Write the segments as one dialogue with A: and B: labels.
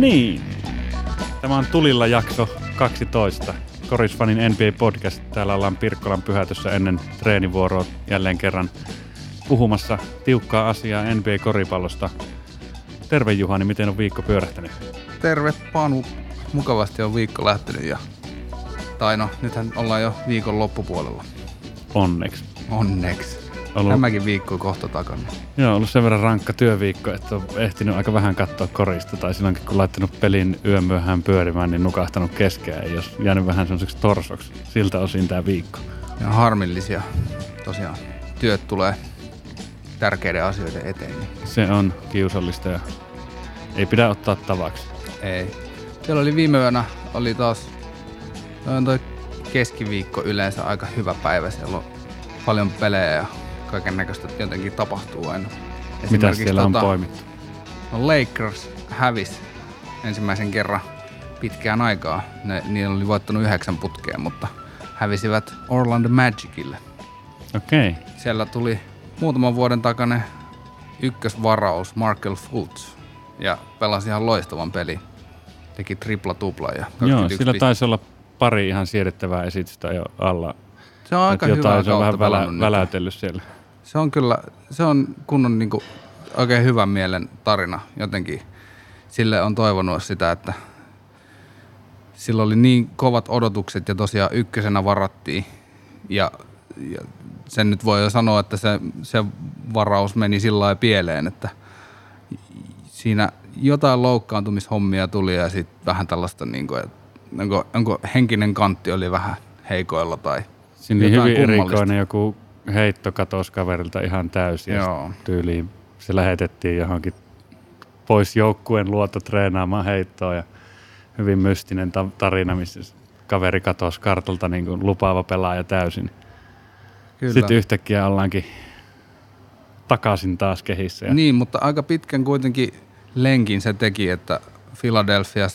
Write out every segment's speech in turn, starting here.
A: niin. Tämä on Tulilla jakso 12. Korisfanin NBA podcast. Täällä ollaan Pirkkolan pyhätössä ennen treenivuoroa jälleen kerran puhumassa tiukkaa asiaa NBA-koripallosta. Terve Juhani, miten on viikko pyörähtänyt?
B: Terve Panu. Mukavasti on viikko lähtenyt ja... Tai no, nythän ollaan jo viikon loppupuolella.
A: Onneksi.
B: Onneksi.
A: Ollut,
B: Tämäkin viikko kohta takana.
A: joo, ollut sen verran rankka työviikko, että on ehtinyt aika vähän katsoa korista. Tai silloinkin kun laittanut pelin yön myöhään pyörimään, niin nukahtanut keskeä. Ja jos jäänyt vähän sellaiseksi torsoksi. Siltä osin tämä viikko.
B: Ja harmillisia. Tosiaan työt tulee tärkeiden asioiden eteen.
A: Se on kiusallista ja ei pidä ottaa tavaksi.
B: ei. Siellä oli viime yönä, oli taas toi keskiviikko yleensä aika hyvä päivä. Siellä on paljon pelejä ja kaiken näköistä jotenkin tapahtuu aina.
A: Mitä siellä on
B: tota,
A: poimittu?
B: No Lakers hävisi ensimmäisen kerran pitkään aikaa. Ne, niillä oli voittanut yhdeksän putkea, mutta hävisivät Orlando Magicille.
A: Okei. Okay.
B: Siellä tuli muutaman vuoden takainen ykkösvaraus Markel Fultz ja pelasi ihan loistavan peli. Teki tripla tupla ja 21
A: Joo, sillä taisi olla pari ihan siedettävää esitystä jo alla.
B: Se on aika hyvä
A: jotain se on vähän välä, väläytellyt siellä.
B: Se on kyllä, se on kunnon niinku oikein hyvän mielen tarina jotenkin. Sille on toivonut sitä, että sillä oli niin kovat odotukset ja tosiaan ykkösenä varattiin. Ja, ja sen nyt voi jo sanoa, että se, se varaus meni sillä lailla pieleen, että siinä jotain loukkaantumishommia tuli ja sitten vähän tällaista, niin kuin, että onko, onko henkinen kantti oli vähän heikoilla tai
A: Siinä oli hyvin erikoinen joku heitto katosi kaverilta ihan täysin.
B: Joo.
A: tyyliin se lähetettiin johonkin pois joukkueen luota treenaamaan heittoa. Ja hyvin mystinen ta- tarina, missä kaveri katosi kartalta niin kuin lupaava pelaaja täysin.
B: Kyllä.
A: Sitten yhtäkkiä ollaankin takaisin taas kehissä. Ja
B: Niin, mutta aika pitkän kuitenkin lenkin se teki, että Philadelphia,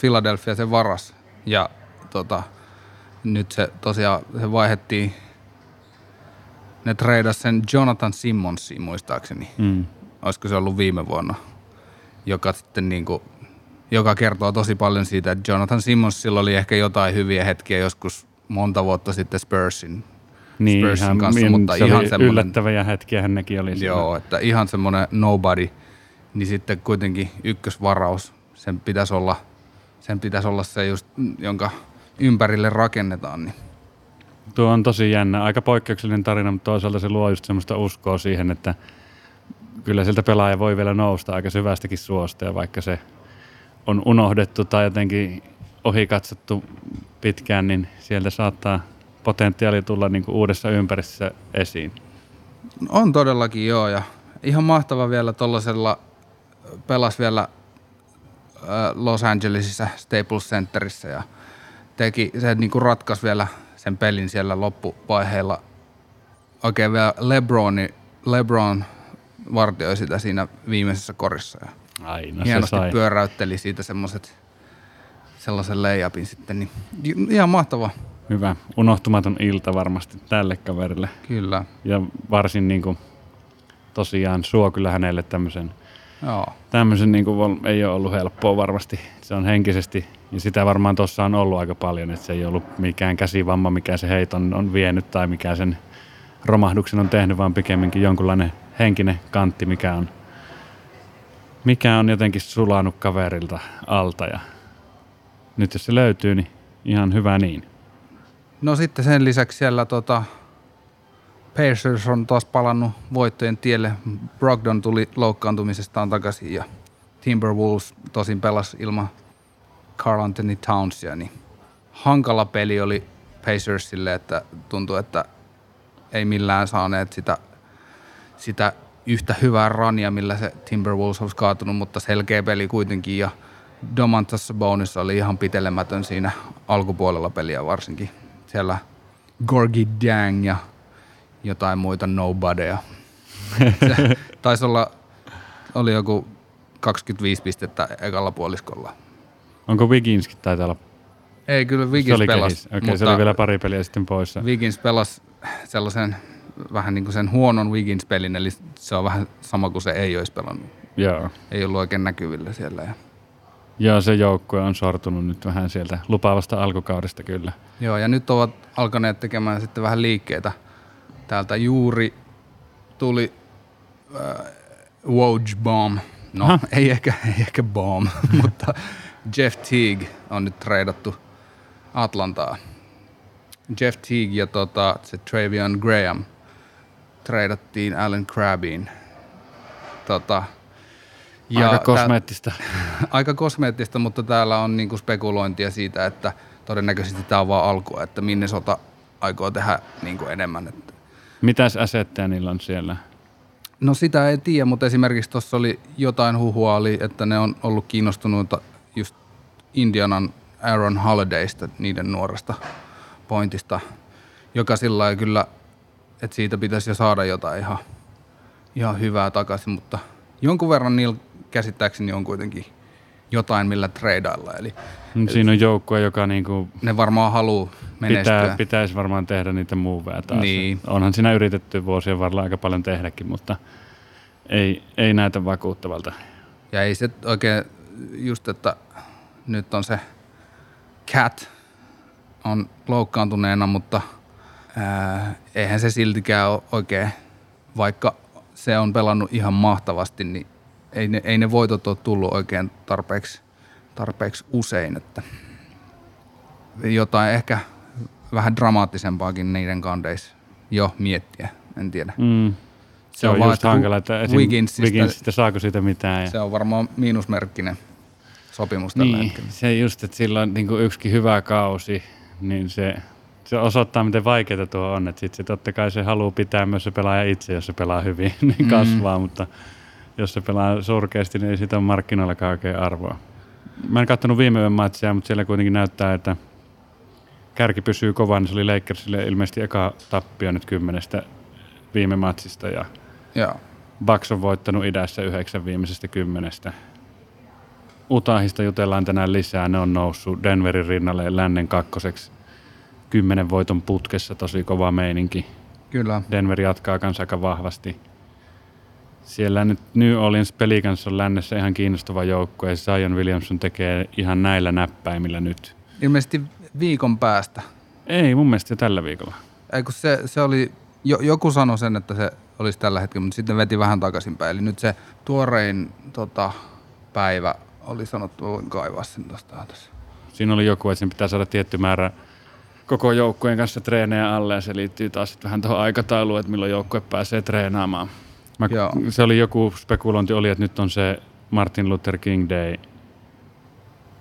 B: Philadelphia se varas. Ja tota, nyt se tosiaan se vaihettiin, ne treidas sen Jonathan Simmonsiin muistaakseni.
A: Mm.
B: Olisiko se ollut viime vuonna, joka sitten niinku, joka kertoo tosi paljon siitä, että Jonathan Simmonsilla oli ehkä jotain hyviä hetkiä joskus monta vuotta sitten Spursin
A: Niin,
B: Spursin
A: ihan,
B: kanssa,
A: min-
B: mutta
A: se
B: ihan
A: oli
B: semmoinen-
A: yllättäviä hetkiä nekin oli.
B: Joo, että ihan semmoinen nobody, niin sitten kuitenkin ykkösvaraus, sen pitäisi olla, sen pitäisi olla se just, jonka ympärille rakennetaan. Niin.
A: Tuo on tosi jännä, aika poikkeuksellinen tarina, mutta toisaalta se luo just semmoista uskoa siihen, että kyllä sieltä pelaaja voi vielä nousta aika syvästäkin suosta ja vaikka se on unohdettu tai jotenkin ohikatsottu pitkään, niin sieltä saattaa potentiaali tulla niin kuin uudessa ympäristössä esiin.
B: On todellakin joo, ja ihan mahtava vielä tuollaisella, pelas vielä äh, Los Angelesissa Staples Centerissä ja teki, se niin ratkaisi vielä sen pelin siellä loppuvaiheilla. Oikein vielä Lebroni, Lebron vartioi sitä siinä viimeisessä korissa. Ja
A: Aina se
B: hienosti
A: sai.
B: pyöräytteli siitä semmoiset sellaisen layupin sitten, niin ihan mahtava,
A: Hyvä, unohtumaton ilta varmasti tälle kaverille.
B: kyllä.
A: Ja varsin niin kuin, tosiaan suo kyllä hänelle tämmöisen
B: Joo,
A: tämmöisen niin kuin, ei ole ollut helppoa varmasti. Se on henkisesti, ja sitä varmaan tuossa on ollut aika paljon, että se ei ollut mikään käsivamma, mikä se heiton on vienyt tai mikä sen romahduksen on tehnyt, vaan pikemminkin jonkunlainen henkinen kantti, mikä on, mikä on jotenkin sulanut kaverilta alta. Ja nyt jos se löytyy, niin ihan hyvä niin.
B: No sitten sen lisäksi siellä tota, Pacers on taas palannut voittojen tielle. Brogdon tuli loukkaantumisestaan takaisin ja Timberwolves tosin pelasi ilman Carl Anthony Townsia, niin hankala peli oli Pacersille, että tuntui, että ei millään saaneet sitä, sitä yhtä hyvää rania, millä se Timberwolves olisi kaatunut, mutta selkeä peli kuitenkin ja Domantas Sabonis oli ihan pitelemätön siinä alkupuolella peliä varsinkin. Siellä Gorgie Dang ja jotain muita nobodyja. Se taisi olla, oli joku 25 pistettä ekalla puoliskolla.
A: Onko Wigginskin taitaa olla?
B: Ei, kyllä Wiggins pelasi.
A: Okei, se oli vielä pari peliä sitten poissa.
B: Wiggins pelasi sellaisen vähän niin kuin sen huonon Wiggins-pelin, eli se on vähän sama kuin se ei olisi pelannut.
A: Joo.
B: Ei ollut oikein näkyvillä siellä. Ja
A: Joo, se joukkue on sortunut nyt vähän sieltä lupaavasta alkukaudesta kyllä.
B: Joo, ja nyt ovat alkaneet tekemään sitten vähän liikkeitä. Täältä juuri tuli äh, Woj Bomb. No,
A: Aha.
B: ei ehkä, ei ehkä Bomb, mutta Jeff Teague on nyt treidattu Atlantaa. Jeff Teague ja tota, se Travion Graham treidattiin Alan Crabiin. Tota,
A: Ja Aika
B: tää-
A: kosmeettista.
B: aika kosmeettista, mutta täällä on niinku spekulointia siitä, että todennäköisesti tämä on vaan alkua, että Minnesota aikoo tehdä niinku enemmän. Että
A: Mitäs asetteja niillä on siellä?
B: No sitä ei tiedä, mutta esimerkiksi tuossa oli jotain huhua, oli, että ne on ollut kiinnostuneita just Indianan Aaron Holidaysta, niiden nuoresta pointista, joka sillä lailla kyllä, että siitä pitäisi jo saada jotain ihan, ihan hyvää takaisin, mutta jonkun verran niillä käsittääkseni on kuitenkin jotain, millä treidailla, eli
A: Siinä on joukkue, joka niinku
B: ne varmaan haluaa menestyä.
A: pitää, pitäisi varmaan tehdä niitä moveja taas.
B: Niin.
A: Onhan siinä yritetty vuosien varrella aika paljon tehdäkin, mutta ei, ei näytä vakuuttavalta.
B: Ja ei se oikein just, että nyt on se Cat on loukkaantuneena, mutta ää, eihän se siltikään ole oikein, vaikka se on pelannut ihan mahtavasti, niin ei ne, ei ne voitot ole tullut oikein tarpeeksi, tarpeeksi usein, että jotain ehkä vähän dramaattisempaakin niiden kandeissa jo miettiä, en tiedä.
A: Mm. Se, on,
B: vaan,
A: just hankala, että.
B: Wigginsistä-
A: Wigginsistä saako siitä mitään. Ja...
B: Se on varmaan miinusmerkkinen sopimus tällä
A: Niin,
B: hetkellä.
A: se just, että sillä on niin yksikin hyvä kausi, niin se, se osoittaa, miten vaikeaa tuo on. Että sit se totta kai se haluaa pitää myös se pelaaja itse, jos se pelaa hyvin, niin
B: Mm.
A: kasvaa, mutta jos se pelaa surkeasti, niin ei siitä ole markkinoillakaan oikein arvoa. Mä en katsonut viime yön matsia, mutta siellä kuitenkin näyttää, että kärki pysyy kovana. Se oli Lakersille ilmeisesti eka tappio nyt kymmenestä viime matsista ja
B: Joo.
A: Bucks on voittanut idässä yhdeksän viimeisestä kymmenestä. Utahista jutellaan tänään lisää. Ne on noussut Denverin rinnalle lännen kakkoseksi. Kymmenen voiton putkessa, tosi kova meininki.
B: Kyllä.
A: Denver jatkaa kanssa aika vahvasti. Siellä nyt New Orleans Pelicans on lännessä ihan kiinnostava joukkue ja Zion Williamson tekee ihan näillä näppäimillä nyt.
B: Ilmeisesti viikon päästä.
A: Ei, mun mielestä jo tällä viikolla.
B: Ei kun se, se oli, jo, joku sanoi sen, että se olisi tällä hetkellä, mutta sitten veti vähän takaisinpäin. Eli nyt se tuorein tota, päivä oli sanottu, voin kaivaa sen tuosta tässä.
A: Siinä oli joku, että sen pitää saada tietty määrä koko joukkueen kanssa treenejä alle ja se liittyy taas vähän tuohon aikatauluun, että milloin joukkue pääsee treenaamaan. Mä,
B: Joo.
A: se oli joku spekulointi oli, että nyt on se Martin Luther King Day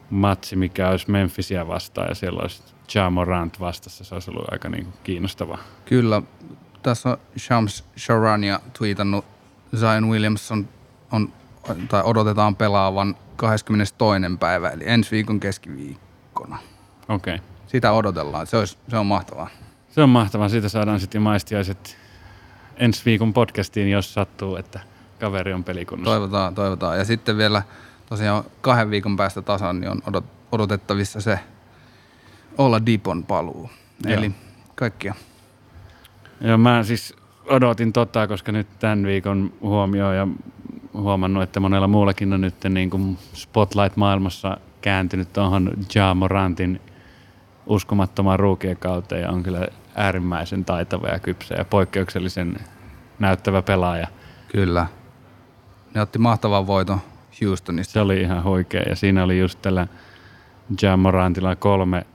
A: matsi, mikä olisi Memphisia vastaan ja siellä olisi Ja Morant vastassa. Se olisi ollut aika niin kuin kiinnostavaa.
B: Kyllä, tässä on Shams Sharania tweetannut, Zion Williamson on, tai odotetaan pelaavan 22. päivä, eli ensi viikon keskiviikkona.
A: Okei. Okay.
B: Sitä odotellaan, se, olisi, se on mahtavaa.
A: Se on mahtavaa. Siitä saadaan sitten maistiaiset ensi viikon podcastiin, jos sattuu, että kaveri on pelikunnossa.
B: Toivotaan, toivotaan. Ja sitten vielä tosiaan kahden viikon päästä tasan niin on odot, odotettavissa se olla Dipon paluu.
A: Joo.
B: Eli kaikkia.
A: Joo, mä siis odotin tota, koska nyt tämän viikon huomio ja huomannut, että monella muullakin on nyt niin kuin Spotlight-maailmassa kääntynyt tuohon Ja Morantin uskomattomaan ruukien kauteen ja on kyllä äärimmäisen taitava ja kypsä ja poikkeuksellisen näyttävä pelaaja.
B: Kyllä. Ne otti mahtavan voiton Houstonista.
A: Se oli ihan huikea ja siinä oli just tällä Ja Morantilla kolme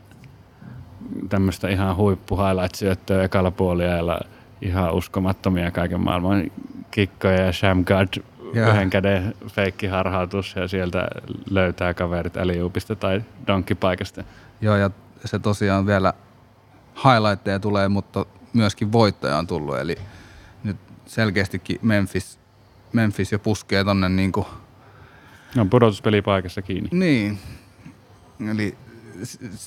A: tämmöistä ihan huippu highlight-syöttöä ekalla puoliajalla ihan uskomattomia kaiken maailman kikkoja ja Shamgard
B: Joo.
A: yhden käden feikkiharhautus ja sieltä löytää kaverit äliuupista tai donkkipaikasta.
B: Joo, ja se tosiaan vielä highlightteja tulee, mutta myöskin voittaja on tullut. Eli nyt selkeästikin Memphis, Memphis jo puskee tonne niin kuin,
A: No pudotuspelipaikassa kiinni.
B: niin. Eli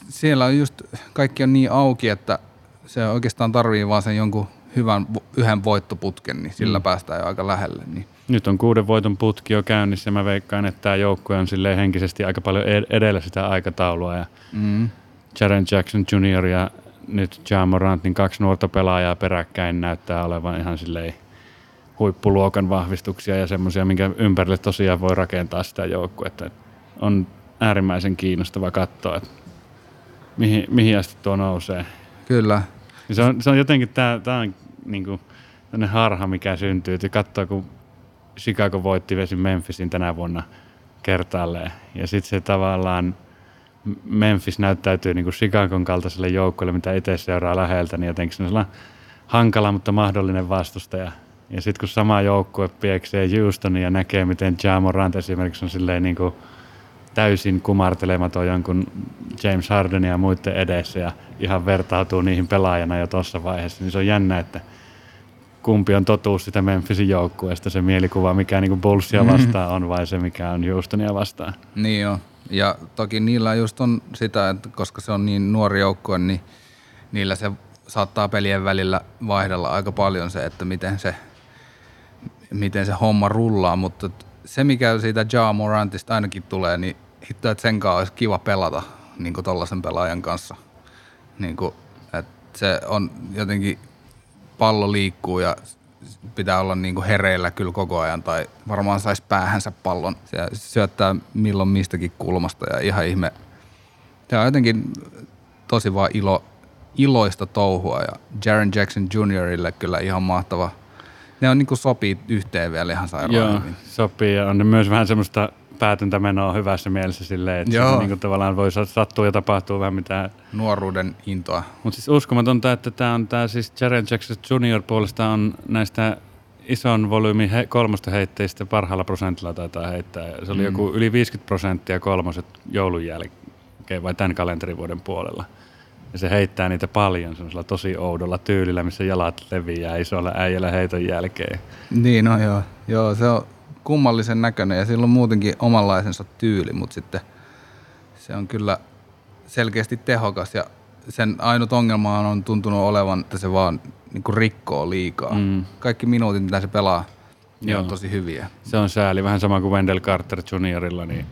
B: siellä on just, kaikki on niin auki, että se oikeastaan tarvii vaan sen jonkun hyvän yhden voittoputken, niin sillä
A: Mm.
B: päästään jo aika lähelle. Niin.
A: Nyt on kuuden voiton putki jo käynnissä ja mä veikkaan, että tämä joukkue on silleen henkisesti aika paljon ed- edellä sitä aikataulua ja
B: Mm.
A: Jaren Jackson Jr. ja nyt Ja Morant, niin kaksi nuorta pelaajaa peräkkäin näyttää olevan ihan silleen huippuluokan vahvistuksia ja semmoisia, minkä ympärille tosiaan voi rakentaa sitä joukkuetta. Et On äärimmäisen kiinnostava katsoa, että mihin, mihin asti tuo nousee.
B: Kyllä.
A: Ja se, on, se on jotenkin, tämä, tämä on niin kuin, harha, mikä syntyy. Että katsoo, kun Chicago voitti vesi Memphisin tänä vuonna kertaalleen. Ja sitten se tavallaan Memphis näyttäytyy niin kuin Chicagon kaltaiselle joukkueelle, mitä itse seuraa läheltä, niin jotenkin sellainen hankala, mutta mahdollinen vastustaja. Ja sitten kun sama joukkue pieksee Houstonia ja näkee, miten Ja Morant esimerkiksi on silleen niin kuin täysin kumartelematon jonkun James Hardenin ja muiden edessä ja ihan vertautuu niihin pelaajana jo tuossa vaiheessa, niin se on jännä, että kumpi on totuus sitä Memphisin joukkueesta, se mielikuva, mikä niin Bullsia mm-hmm. vastaan on vai se, mikä on Houstonia vastaan.
B: Niin on. Ja toki niillä just on sitä, että koska se on niin nuori joukkue, niin niillä se saattaa pelien välillä vaihdella aika paljon se, että miten se, miten se homma rullaa, mutta se mikä siitä Ja Morantista ainakin tulee, niin hitto, että sen kanssa olisi kiva pelata niin tollaisen pelaajan kanssa. Niin kuin, että se on jotenkin, pallo liikkuu ja pitää olla niin kuin hereillä kyllä koko ajan tai varmaan saisi päähänsä pallon. Se syöttää milloin mistäkin kulmasta ja ihan ihme. Se on jotenkin tosi vaan ilo, iloista touhua ja Jaren Jackson Juniorille kyllä ihan mahtava. Ne on niin kuin sopii yhteen vielä ihan sairaan
A: Joo, hyvin. sopii ja on myös vähän semmoista päätöntä menoa hyvässä mielessä silleen, että Joo. Se, niin kuin tavallaan voi sattua ja tapahtua vähän mitä...
B: Nuoruuden intoa.
A: Mutta siis uskomatonta, että tämä on tämä siis Jaren Jackson Junior puolesta on näistä ison volyymin he, kolmosta heitteistä parhaalla prosentilla taitaa heittää. Se oli mm. joku yli 50 prosenttia kolmoset joulun jälkeen vai tämän kalenterivuoden puolella. Ja se heittää niitä paljon semmoisella tosi oudolla tyylillä, missä jalat leviää isolla äijällä heiton jälkeen.
B: Niin, no joo. Joo, se on kummallisen näköinen ja sillä on muutenkin omanlaisensa tyyli, mutta sitten se on kyllä selkeästi tehokas ja sen ainut ongelma on tuntunut olevan, että se vaan niin kuin rikkoo liikaa. Mm. Kaikki minuutit, mitä se pelaa, niin on tosi hyviä.
A: Se on sääli, vähän sama kuin Wendell Carter juniorilla. Niin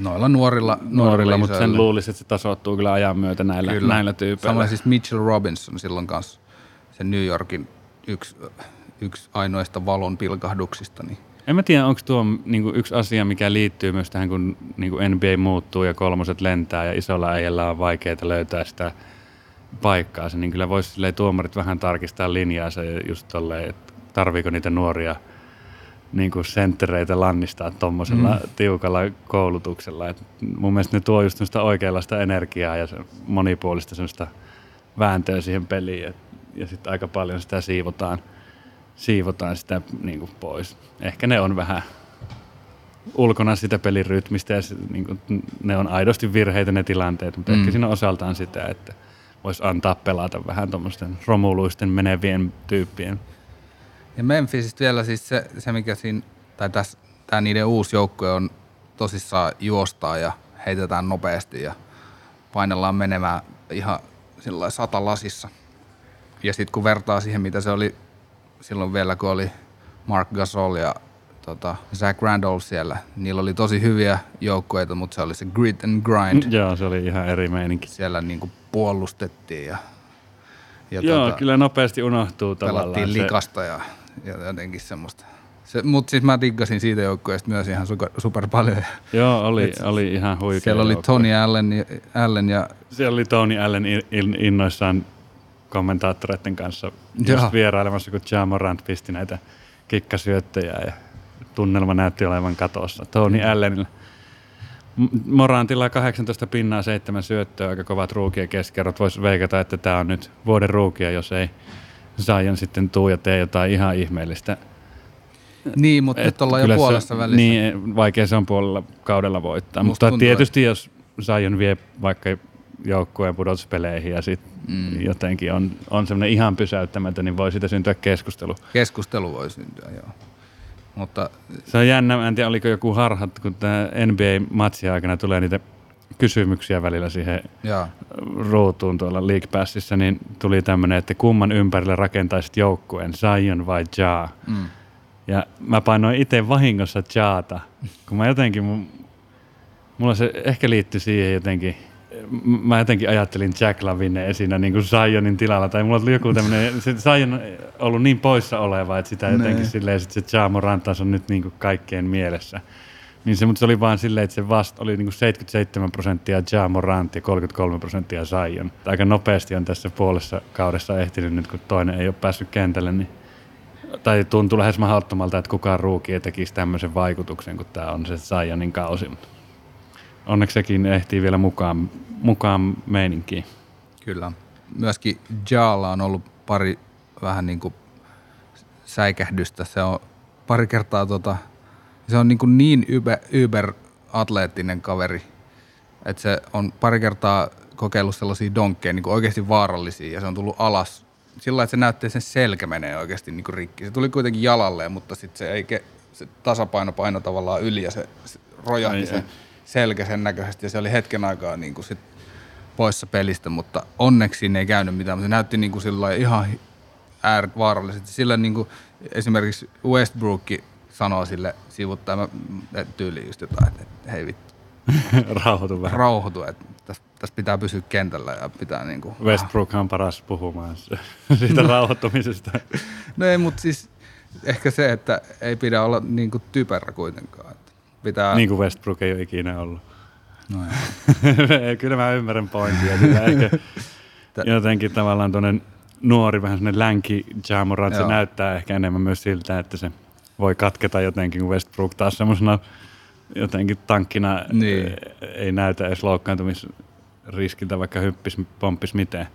B: Noilla nuorilla,
A: nuorilla, nuorilla mutta sen luulisi, että se tasoittuu kyllä ajan myötä näillä, kyllä. näillä tyypeillä.
B: Samoin siis Mitchell Robinson silloin kanssa, se New Yorkin yksi, yksi ainoista valon pilkahduksista, niin
A: en mä tiedä, onko tuo niin yksi asia, mikä liittyy myös tähän, kun niin NBA muuttuu ja kolmoset lentää ja isolla äijällä on vaikeaa löytää sitä paikkaa. Niin kyllä voisi tuomarit vähän tarkistaa linjaa se just tolleen, että tarviiko niitä nuoria niin kuin senttereitä lannistaa tuommoisella mm. tiukalla koulutuksella. Et mun mielestä ne tuo just oikeanlaista energiaa ja se monipuolista semmoista vääntöä siihen peliin. Et, ja sitten aika paljon sitä siivotaan – siivotaan sitä niin kuin pois. Ehkä ne on vähän ulkona sitä pelin rytmistä ja se, niin kuin, ne on aidosti virheitä ne tilanteet, mutta mm. ehkä siinä osaltaan sitä, että voisi antaa pelata vähän tuommoisten romuluisten menevien tyyppien.
B: Ja Memphisistä vielä siis se, se mikä siinä, tai tässä, tämä niiden uusi joukkue on tosissaan juostaa ja heitetään nopeasti ja painellaan menemään ihan sillä sata lasissa. Ja sitten kun vertaa siihen, mitä se oli silloin vielä, kun oli Mark Gasol ja tota, Zach Randolph siellä. Niillä oli tosi hyviä joukkueita, mutta se oli se grit and grind.
A: Joo, se oli ihan eri meininki.
B: Siellä niinku puolustettiin ja,
A: ja Joo, tota, kyllä nopeasti unohtuu tavallaan.
B: Pelattiin se... likasta ja, ja jotenkin semmoista. Se, mutta siis mä diggasin siitä joukkueesta myös ihan super, super paljon.
A: Joo, oli, Et, oli ihan huikea
B: Siellä oli Tony Allen, Allen ja...
A: Siellä oli Tony Allen innoissaan kommentaattoreiden kanssa just vierailemassa, kun Ja Morant pisti näitä kikkasyöttöjä ja tunnelma näytti olevan katossa. Tony mm. Allenilla. Morantilla 18 pinnaa, 7 syöttöä, aika kovat ruukien keskerrot. Voisi veikata, että tämä on nyt vuoden ruukia, jos ei Zion sitten tuu ja tee jotain ihan ihmeellistä.
B: Niin, mutta nyt ollaan jo puolessa välissä.
A: Niin, vaikea se on puolella kaudella voittaa. Musta mutta tuntuu, tietysti jos Zion vie vaikka joukkueen pudotuspeleihin ja sitten mm. jotenkin on, on semmoinen ihan pysäyttämätön, niin voi siitä syntyä keskustelu.
B: Keskustelu voi syntyä, joo. Mutta...
A: Se on jännä, en tiedä oliko joku harha, kun tämä NBA-matsin aikana tulee niitä kysymyksiä välillä siihen ja. ruutuun tuolla League Passissa, niin tuli tämmöinen, että kumman ympärille rakentaisit joukkueen, Zion vai Ja? Mm. Ja mä painoin itse vahingossa Jaata, kun mä jotenkin, mulla se ehkä liittyy siihen jotenkin – mä jotenkin ajattelin Jack Lavine siinä niin kuin Zionin tilalla, tai mulla tuli joku tämmöinen, se Zion on ollut niin poissa oleva, että sitä jotenkin ne. silleen, että se Jamo Rantas on nyt niin kuin kaikkien mielessä. Niin se, mutta se oli vaan silleen, että se vasta oli niinku 77 prosenttia Ja Morant ja 33 prosenttia Zion. Aika nopeasti on tässä puolessa kaudessa ehtinyt nyt, kun toinen ei ole päässyt kentälle, niin tai tuntuu lähes mahdottomalta, että kukaan ruuki tekisi tämmöisen vaikutuksen, kun tämä on se Zionin kausi. Onneksi sekin ehtii vielä mukaan, mukaan meininkiin.
B: Kyllä. Myöskin Jaalla on ollut pari vähän niin kuin säikähdystä. Se on pari kertaa tota, se on niin, kuin niin yber, yber-atleettinen kaveri, että se on pari kertaa kokeillut sellaisia donkkeja, niin kuin oikeasti vaarallisia, ja se on tullut alas sillä että se näytti, että sen selkä menee oikeasti niin kuin rikki. Se tuli kuitenkin jalalle, mutta sitten se, ei, se tasapaino paino tavallaan yli ja se, se rojahti se selkä sen näköisesti ja se oli hetken aikaa niin kuin sit poissa pelistä, mutta onneksi siinä ei käynyt mitään. Mutta se näytti niin kuin sillä ihan ääret vaarallisesti. Sillä niin kuin esimerkiksi Westbrook sanoo sille sivuttaja tyyliin just jotain, että hei vittu.
A: rauhoitu vähän.
B: Rauhoitu, että tässä, tässä pitää pysyä kentällä ja pitää niin kuin...
A: Westbrook on paras puhumaan siitä rauhoittumisesta.
B: no ei, mutta siis ehkä se, että ei pidä olla niin kuin typerä kuitenkaan. Että pitää...
A: Niin kuin Westbrook ei ole ikinä ollut. No Kyllä mä ymmärrän pointtia. ehkä jotenkin tavallaan tuonne nuori, vähän sellainen länki Jamorant, se näyttää ehkä enemmän myös siltä, että se voi katketa jotenkin, kun Westbrook taas semmoisena jotenkin tankkina niin. ei näytä edes loukkaantumisriskiltä, vaikka hyppis, pomppis miten.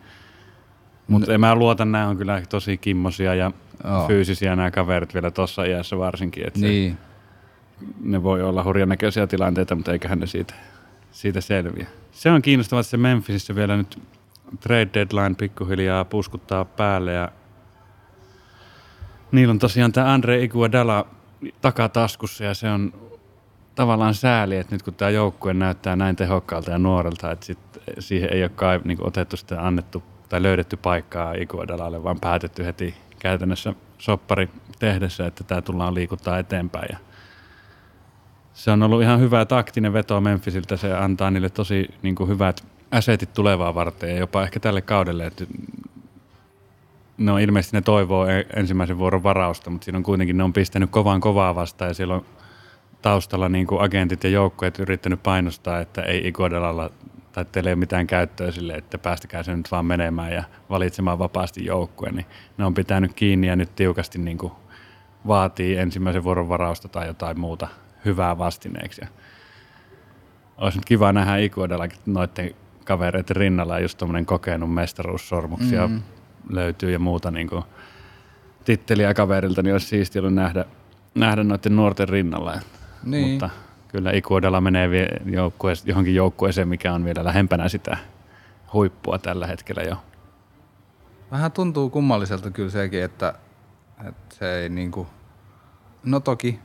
A: Mutta no. mä luotan, nämä on kyllä tosi kimmosia ja oh. fyysisiä nämä kaverit vielä tuossa iässä varsinkin. Että niin. se, ne voi olla hurjan näköisiä tilanteita, mutta eiköhän ne siitä, siitä selviä. Se on kiinnostavaa, että se Memphisissä vielä nyt trade deadline pikkuhiljaa puskuttaa päälle ja niillä on tosiaan tämä Andre Iguodala takataskussa ja se on tavallaan sääli, että nyt kun tämä joukkue näyttää näin tehokkaalta ja nuorelta, että sit siihen ei ole kai niin otettu sitä annettu tai löydetty paikkaa Iguodalalle, vaan päätetty heti käytännössä soppari tehdessä, että tämä tullaan liikuttaa eteenpäin. Ja se on ollut ihan hyvä taktinen veto Memphisiltä, se antaa niille tosi niin hyvät asetit tulevaa varten ja jopa ehkä tälle kaudelle, että no ilmeisesti ne toivoo e- ensimmäisen vuoron varausta, mutta siinä on kuitenkin, ne on pistänyt kovaan kovaa vastaan ja siellä on taustalla niin kuin agentit ja joukkueet yrittänyt painostaa, että ei Iguodalalla tai teillä ei ole mitään käyttöä sille, että päästäkää se nyt vaan menemään ja valitsemaan vapaasti joukkueen, niin ne on pitänyt kiinni ja nyt tiukasti niin kuin vaatii ensimmäisen vuoron varausta tai jotain muuta hyvää vastineeksi. Ja olisi nyt kiva nähdä Iguodalakin noiden kavereiden rinnalla just tuommoinen kokenut mestaruussormuksia mm-hmm. Löytyy ja muuta niin kuin titteliä kaverilta, niin olisi siistiä ollut nähdä, nähdä noiden nuorten rinnalla. Niin. Mutta kyllä Ikuodella menee joukkue, johonkin joukkueeseen, mikä on vielä lähempänä sitä huippua tällä hetkellä jo.
B: Vähän tuntuu kummalliselta kyllä sekin, että, että se ei niinku, no toki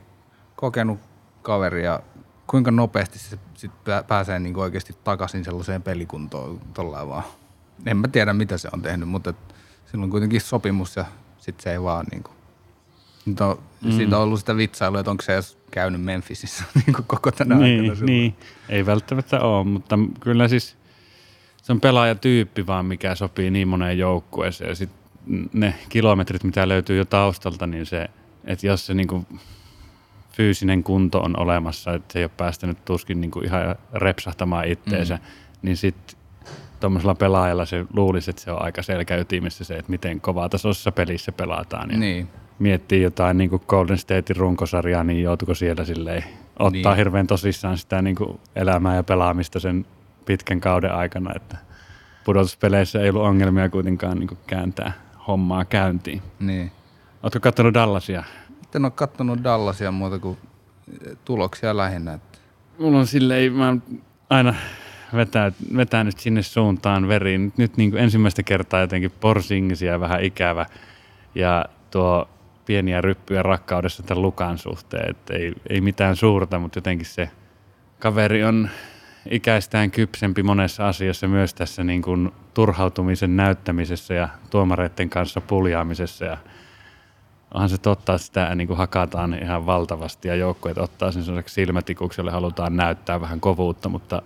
B: kokenut kaveri ja kuinka nopeasti se sit pääsee niinku oikeasti takaisin sellaiseen pelikuntoon tollaan vaan. En mä tiedä mitä se on tehnyt, mutta sillä on kuitenkin sopimus ja sitten se ei vaan niinku No, mm. Siitä on ollut sitä vitsailua, että onko se edes käynyt Memphisissä niin kuin koko tänä
A: niin,
B: aikana.
A: Niin, ei välttämättä ole, mutta kyllä siis se on pelaajatyyppi vaan, mikä sopii niin moneen joukkueeseen. Ja sitten ne kilometrit, mitä löytyy jo taustalta, niin se, että jos se niin kuin fyysinen kunto on olemassa, että se ei ole päästänyt tuskin niin kuin ihan repsahtamaan itteensä, mm. niin sitten tuommoisella pelaajalla se luulisi, että se on aika selkäytimessä se, että miten kovaa tasossa pelissä pelataan. Ja niin miettii jotain niin kuin Golden Statein runkosarjaa, niin joutuiko siellä silleen ottaa niin. hirveän tosissaan sitä niin kuin elämää ja pelaamista sen pitkän kauden aikana, että pudotuspeleissä ei ollut ongelmia kuitenkaan niin kuin kääntää hommaa käyntiin. Niin. Oletko katsonut Dallasia?
B: En ole katsonut Dallasia muuta kuin tuloksia lähinnä. Että.
A: Mulla on silleen, mä aina vetää, vetänyt sinne suuntaan veriin. Nyt niin kuin ensimmäistä kertaa jotenkin porsingisia vähän ikävä. Ja tuo pieniä ryppyjä rakkaudessa tämän Lukan suhteen. Että ei, ei mitään suurta, mutta jotenkin se kaveri on ikäistään kypsempi monessa asiassa myös tässä niin kuin turhautumisen näyttämisessä ja tuomareiden kanssa puljaamisessa. Ja onhan se totta, että sitä niin kuin hakataan ihan valtavasti ja joukkueet ottaa sen silmätikukselle, halutaan näyttää vähän kovuutta, mutta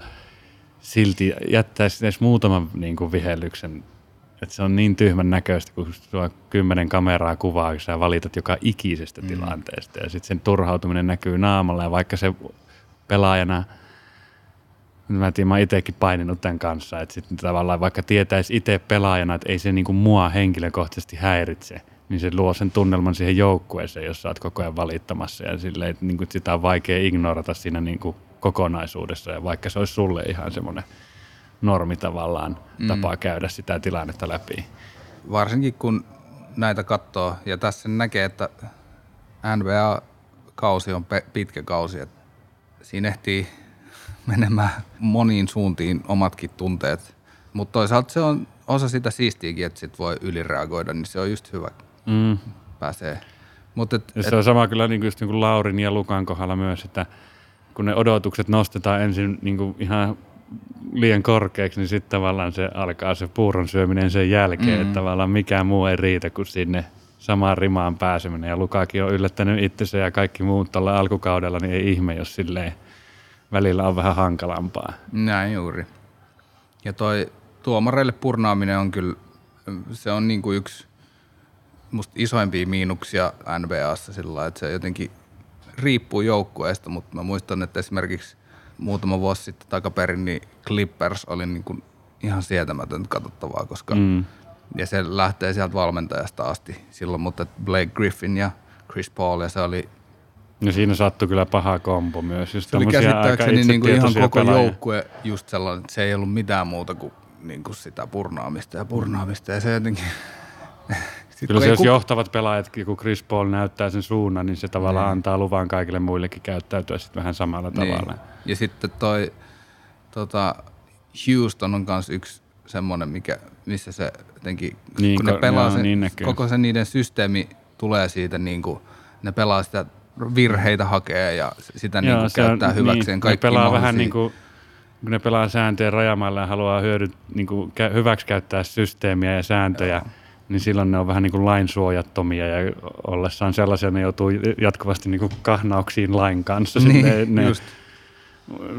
A: silti jättäisi edes muutaman niin kuin vihellyksen että se on niin tyhmän näköistä, kun sulla kymmenen kameraa kuvaa, kun sä valitat joka ikisestä mm. tilanteesta. Ja sitten sen turhautuminen näkyy naamalla. Ja vaikka se pelaajana, mä tiedän, mä oon itsekin paininut tämän kanssa, että sitten tavallaan vaikka tietäisi itse pelaajana, että ei se niinku mua henkilökohtaisesti häiritse, niin se luo sen tunnelman siihen joukkueeseen, jos sä oot koko ajan valittamassa ja silleen, että niinku sitä on vaikea ignorata siinä niinku kokonaisuudessa ja vaikka se olisi sulle ihan semmoinen normi tavallaan mm. tapa käydä sitä tilannetta läpi.
B: Varsinkin kun näitä katsoo, ja tässä näkee, että NBA-kausi on pe- pitkä kausi, että siinä ehtii menemään moniin suuntiin omatkin tunteet. Mutta toisaalta se on osa sitä siistiäkin, että sit voi ylireagoida, niin se on just hyvä.
A: Mm.
B: Pääsee. Mut et, et,
A: se on sama kyllä niin kuin just niin kuin Laurin ja Lukan kohdalla myös, että kun ne odotukset nostetaan ensin niin kuin ihan liian korkeaksi, niin sitten tavallaan se alkaa se puuron syöminen sen jälkeen, mm-hmm. että tavallaan mikään muu ei riitä kuin sinne samaan rimaan pääseminen. Ja Lukakin on yllättänyt itsensä ja kaikki muut tuolla alkukaudella, niin ei ihme, jos silleen välillä on vähän hankalampaa.
B: Näin juuri. Ja toi tuomareille purnaaminen on kyllä, se on niin kuin yksi musta isoimpia miinuksia NBAssa sillä lailla, että se jotenkin riippuu joukkueesta, mutta mä muistan, että esimerkiksi muutama vuosi sitten takaperin, niin Clippers oli niin kuin ihan sietämätöntä katsottavaa, koska
A: Mm.
B: ja se lähtee sieltä valmentajasta asti silloin, mutta Blake Griffin ja Chris Paul ja se oli,
A: Ja siinä sattui kyllä paha kompo myös. Just
B: se oli käsittääkseni niin kuin ihan koko
A: pelaajia.
B: joukkue just sellainen, että se ei ollut mitään muuta kuin, niin kuin sitä purnaamista ja purnaamista ja se jotenkin... Sit
A: Kyllä se, jos
B: ku-
A: johtavat pelaajat, kun Chris Paul näyttää sen suunnan, niin se tavallaan antaa luvan kaikille muillekin käyttäytyä sitten vähän samalla tavalla.
B: Niin. Ja sitten toi tota, Houston on myös yksi semmoinen, mikä, missä se jotenkin,
A: Niin,
B: kun ne
A: ko-
B: pelaa
A: joo,
B: sen,
A: niin näkyy.
B: koko se niiden systeemi tulee siitä, niin kuin, ne pelaa sitä virheitä hakee ja sitä niin kuin
A: se on-
B: käyttää hyväkseen
A: niin,
B: kaikki
A: ne pelaa vähän niin kuin, kun ne pelaa sääntöjen rajamailla ja haluaa hyödy, niin kuin, kä- hyväksikäyttää systeemiä ja sääntöjä, niin silloin ne on vähän niin kuin lainsuojattomia ja ollessaan sellaisia ne joutuu jatkuvasti niin kuin kahnauksiin lain kanssa.
B: Niin,
A: Sitten ne,
B: just.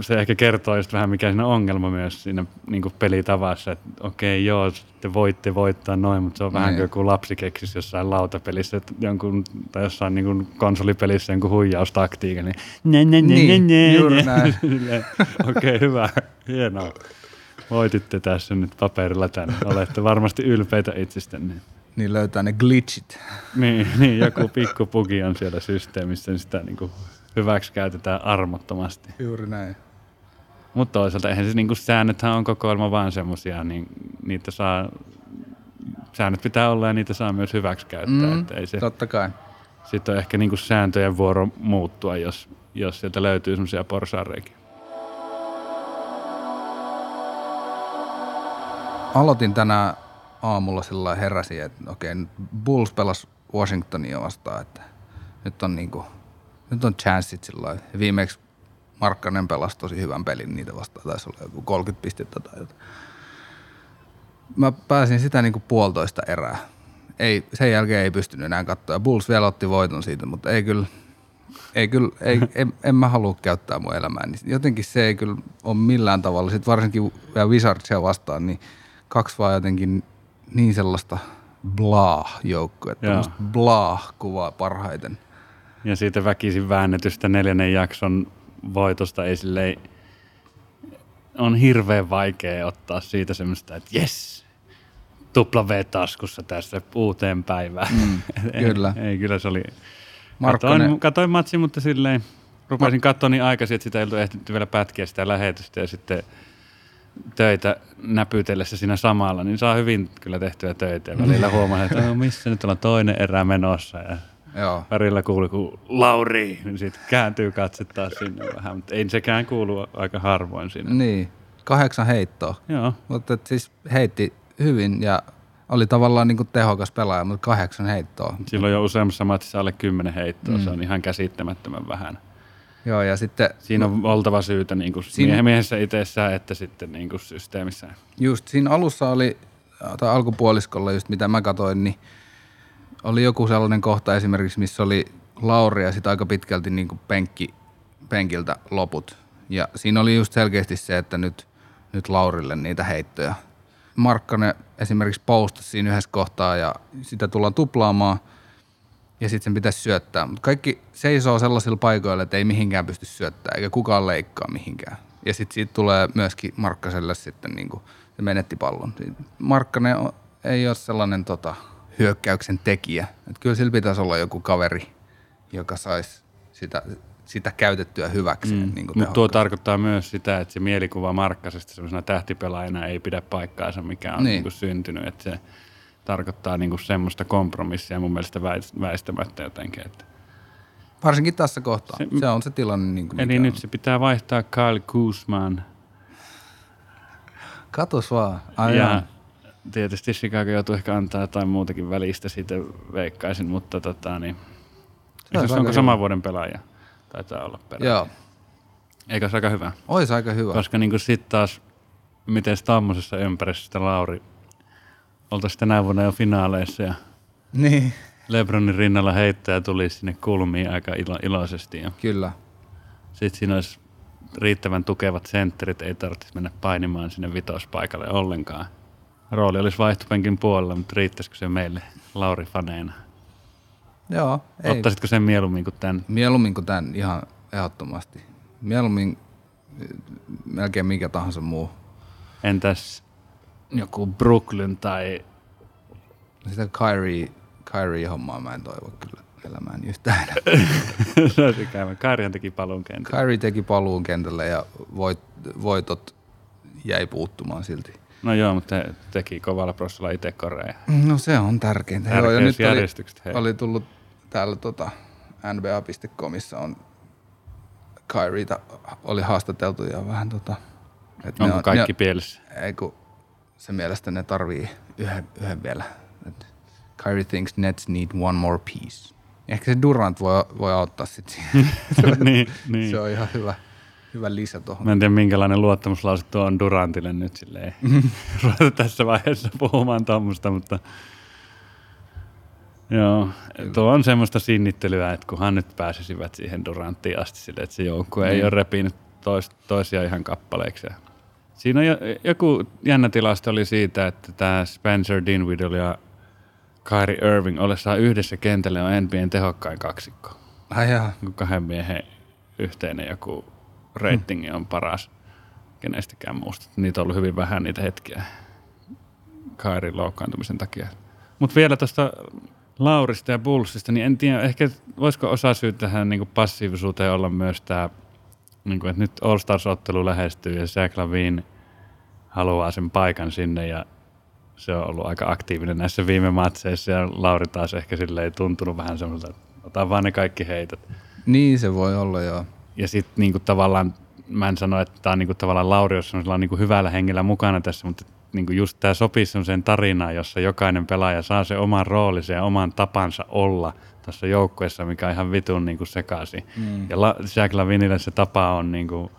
A: se ehkä kertoo just vähän mikä siinä on ongelma myös siinä niin kuin pelitavassa, että okei joo, te voitte voittaa noin, mutta se on vähän
B: Niin.
A: kuin joku lapsi keksisi jossain lautapelissä että jonkun, tai jossain niin kuin konsolipelissä jonkun huijaustaktiikan, niin nä, nä, nä,
B: Niin,
A: nä, nä,
B: juuri
A: nä.
B: näin.
A: Silleen, Okei, hyvä, hienoa. Voititte tässä nyt paperilla tänne. Olette varmasti ylpeitä itsestänne.
B: Niin löytää ne glitchit.
A: Niin, niin joku pikku puki on siellä systeemissä, niin sitä niin kuin hyväksi käytetään armottomasti.
B: Juuri näin.
A: Mutta toisaalta eihän se niinku säännöthän on kokoelma vaan semmosia, niin niitä saa, säännöt pitää olla ja niitä saa myös hyväksi käyttää. Mm, että ei se,
B: Totta kai.
A: sitten on ehkä niinku sääntöjen vuoro muuttua, jos, jos sieltä löytyy semmoisia porsaanreikiä.
B: Aloitin tänään aamulla sillä heräsin, että okei, nyt Bulls pelas Washingtonia vastaan, että nyt on niinku, nyt on chanssit sillä Viimeksi Markkanen pelasi tosi hyvän pelin niitä vastaan, taisi olla joku 30 pistettä tai jotain. Mä pääsin sitä niinku puolitoista erää. Ei, sen jälkeen ei pystynyt enää katsoa. Bulls vielä otti voiton siitä, mutta ei kyllä, ei kyllä, ei, en, en mä halua käyttää mun elämää. Niin jotenkin se ei kyllä ole millään tavalla. Sitten varsinkin Wizardsia vastaan, niin kaksi vaan jotenkin niin sellaista blah joukkuetta.
A: Joo.
B: Tämmöistä blah kuvaa parhaiten.
A: Ja siitä väkisin väännetystä neljännen jakson voitosta ei silleen, on hirveän vaikea ottaa siitä semmoista, että jes, tupla V taskussa tässä uuteen päivään.
B: Mm, kyllä.
A: ei, ei, kyllä se oli. Katoin, katoin matsin, mutta silleen rupesin katsoa niin aikaisin, että sitä ei ollut ehtinyt vielä pätkiä sitä lähetystä ja sitten töitä näpytellessä siinä samalla, niin saa hyvin kyllä tehtyä töitä ja välillä huomaa, että no, missä nyt ollaan toinen erä menossa ja
B: Joo.
A: välillä kuuluu kun Lauri, niin sitten kääntyy katse taas sinne vähän, mutta ei sekään kuulu aika harvoin siinä.
B: Niin, kahdeksan heittoa.
A: Joo,
B: Mutta siis heitti hyvin ja oli tavallaan niin kuin tehokas pelaaja, mutta kahdeksan heittoa.
A: silloin jo useammassa matsissa alle kymmenen heittoa, mm. se on ihan käsittämättömän vähän.
B: Joo, ja sitten
A: Siinä on oltava syytä niin kuin
B: Siinä-
A: Siinä... miehessä itsessään että sitten niin kuin systeemissä.
B: just siinä alussa oli, tai alkupuoliskolla just mitä mä katsoin, niin oli joku sellainen kohta esimerkiksi, missä oli Lauri ja sitten aika pitkälti niin kuin penkki, penkiltä loput. Ja siinä oli just selkeästi se, että nyt, nyt Laurille niitä heittoja. Markkanen esimerkiksi postasi siinä yhdessä kohtaa ja sitä tullaan tuplaamaan. Ja sitten sen pitäisi syöttää. Mutta kaikki seisoo sellaisilla paikoilla, että ei mihinkään pysty syöttämään, eikä kukaan leikkaa mihinkään. Ja sitten siitä tulee myöskin Markkaselle sitten niin kuin se menetti pallon. Markkanen ei ole sellainen tota, hyökkäyksen tekijä. Et kyllä sillä pitäisi olla joku kaveri, joka saisi sitä, sitä käytettyä hyväkseen.
A: Mm.
B: Niin
A: Mutta tuo tarkoittaa myös sitä, että se mielikuva Markkasesta sellaisena tähtipelaajana ei pidä paikkaansa, mikä on
B: Niin.
A: niin. Niin syntynyt. Että se tarkoittaa niin semmoista kompromissia mun mielestä väist- väistämättä jotenkin. Että.
B: Varsinkin tässä kohtaa. Se,
A: Se-
B: on se tilanne. Niin kuin
A: Eli nyt
B: on.
A: se pitää vaihtaa Kyle Kuzman
B: Katos vaan. Ai
A: ja tietysti Chicago joutuu ehkä antaa jotain muutakin välistä siitä veikkaisin, mutta tota niin.
B: Se aika
A: onko saman vuoden pelaaja? Taitaa olla pelaaja.
B: Joo.
A: Eikö se aika hyvä?
B: Ois aika hyvä.
A: Koska niin sitten taas, miten tämmöisessä ympäristössä Lauri oltaisiin tänä vuonna jo finaaleissa ja
B: Niin,
A: Lebronin rinnalla heittäjä tuli sinne kulmiin aika ilo- iloisesti. Ja
B: kyllä.
A: sitten siinä olisi riittävän tukevat sentterit, ei tarvitsisi mennä painimaan sinne vitospaikalle ollenkaan. Rooli olisi vaihtopenkin puolella, mutta riittäisikö se meille Lauri-faneina?
B: Joo, ei.
A: Ottaisitko sen mieluummin kuin tämän?
B: Mieluummin kuin tämän ihan ehdottomasti. Mieluummin eh, melkein mikä tahansa muu.
A: Entäs joku Brooklyn tai
B: Sitä Kyrie, Kyrie hommaa mä en toivo kyllä elämään yhtään.
A: ikävä. Karjan teki paluun kentällä.
B: Kyrie teki paluun kentälle ja voit, voitot jäi puuttumaan silti.
A: No joo, mutta he teki kovalla prosessilla itse Korea.
B: No se on tärkeintä. Joo, ja nyt oli, oli tullut täällä tota, nba.comissa on Kyrieta oli haastateltu ja vähän tota... et ne
A: Onko
B: on-
A: kaikki
B: ne,
A: pielessä?
B: Ei kun se mielestä ne tarvii yhden, yhden vielä. Et Kyrie thinks Nets need one more piece. Ehkä se Durant voi, voi auttaa sit siihen.
A: niin, niin.
B: Se on ihan hyvä, hyvä lisä tuohon.
A: Mä en tiedä, minkälainen luottamuslause tuo on Durantille nyt silleen. Ruveta tässä vaiheessa puhumaan tuommoista, mutta joo, tuo on semmoista sinnittelyä, että kunhan nyt pääsisivät siihen Duranttiin asti sille, että se joukkue ei
B: Niin.
A: ole repinyt tois, toisia ihan kappaleiksi. Ja Siinä on jo, joku jännä tilasto oli siitä, että tämä Spencer Dinwiddie ja Kyrie Irving ollessaan yhdessä kentälle on NBAn tehokkain kaksikko
B: Ai jaa.
A: kun kahden miehen yhteinen joku ratingi on paras kenestäkään muusta. Niitä on ollut hyvin vähän niitä hetkiä Kairin loukkaantumisen takia. Mutta vielä tuosta Laurista ja Bullsista, niin en tiedä, ehkä voisiko osa syy tähän niin passiivisuuteen olla myös tämä, niin kuin, että nyt All Stars-ottelu lähestyy ja Zach Lavin haluaa sen paikan sinne ja se on ollut aika aktiivinen näissä viime matseissa ja Lauri taas ehkä sille ei tuntunut vähän semmoiselta, että ota vaan ne kaikki heitot.
B: Niin se voi olla joo.
A: Ja sitten niinku tavallaan, mä en sano, että tämä on niinku tavallaan Lauri olisi semmoisella niinku hyvällä hengellä mukana tässä, mutta niinku just tämä sopii semmoiseen tarinaan, jossa jokainen pelaaja saa se oman roolinsa ja oman tapansa olla tässä joukkueessa, mikä on ihan vitun niinku sekaisin. Mm. Ja La- Jack Lavinille se tapa on niinku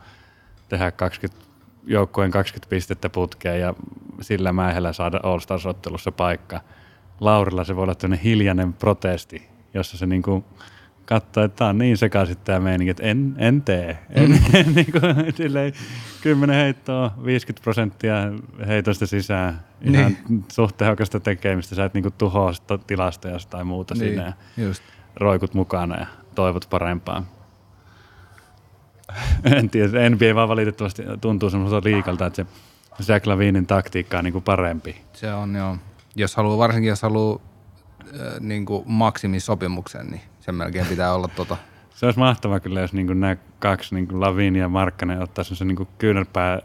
A: tehdä 20, joukkueen 20 pistettä putkeen ja sillä mäihellä saada All Stars-ottelussa paikka. Laurilla se voi olla tämmöinen hiljainen protesti, jossa se niinku katsoo, että tämä on niin sekaisin tämä meininki, että en, en tee. En, en, niin kuin, silleen, 10 heittoa, 50 prosenttia heitosta sisään. Ihan niin. suht tehokasta tekemistä. Sä et niin kuin tuhoa tilastoja tai muuta niin. ja
B: just.
A: Roikut mukana ja toivot parempaa. En tiedä, NBA vaan valitettavasti tuntuu semmoiselta liikalta, että se Zach Lavinin taktiikka on niin kuin parempi.
B: Se on joo. Jos haluaa, varsinkin jos haluaa äh, niin kuin maksimisopimuksen, niin sen melkein pitää olla tota.
A: Se olisi mahtavaa kyllä, jos niin nämä kaksi, niin Lavini ja Markkanen, ottaa semmoisen niin kyynärpää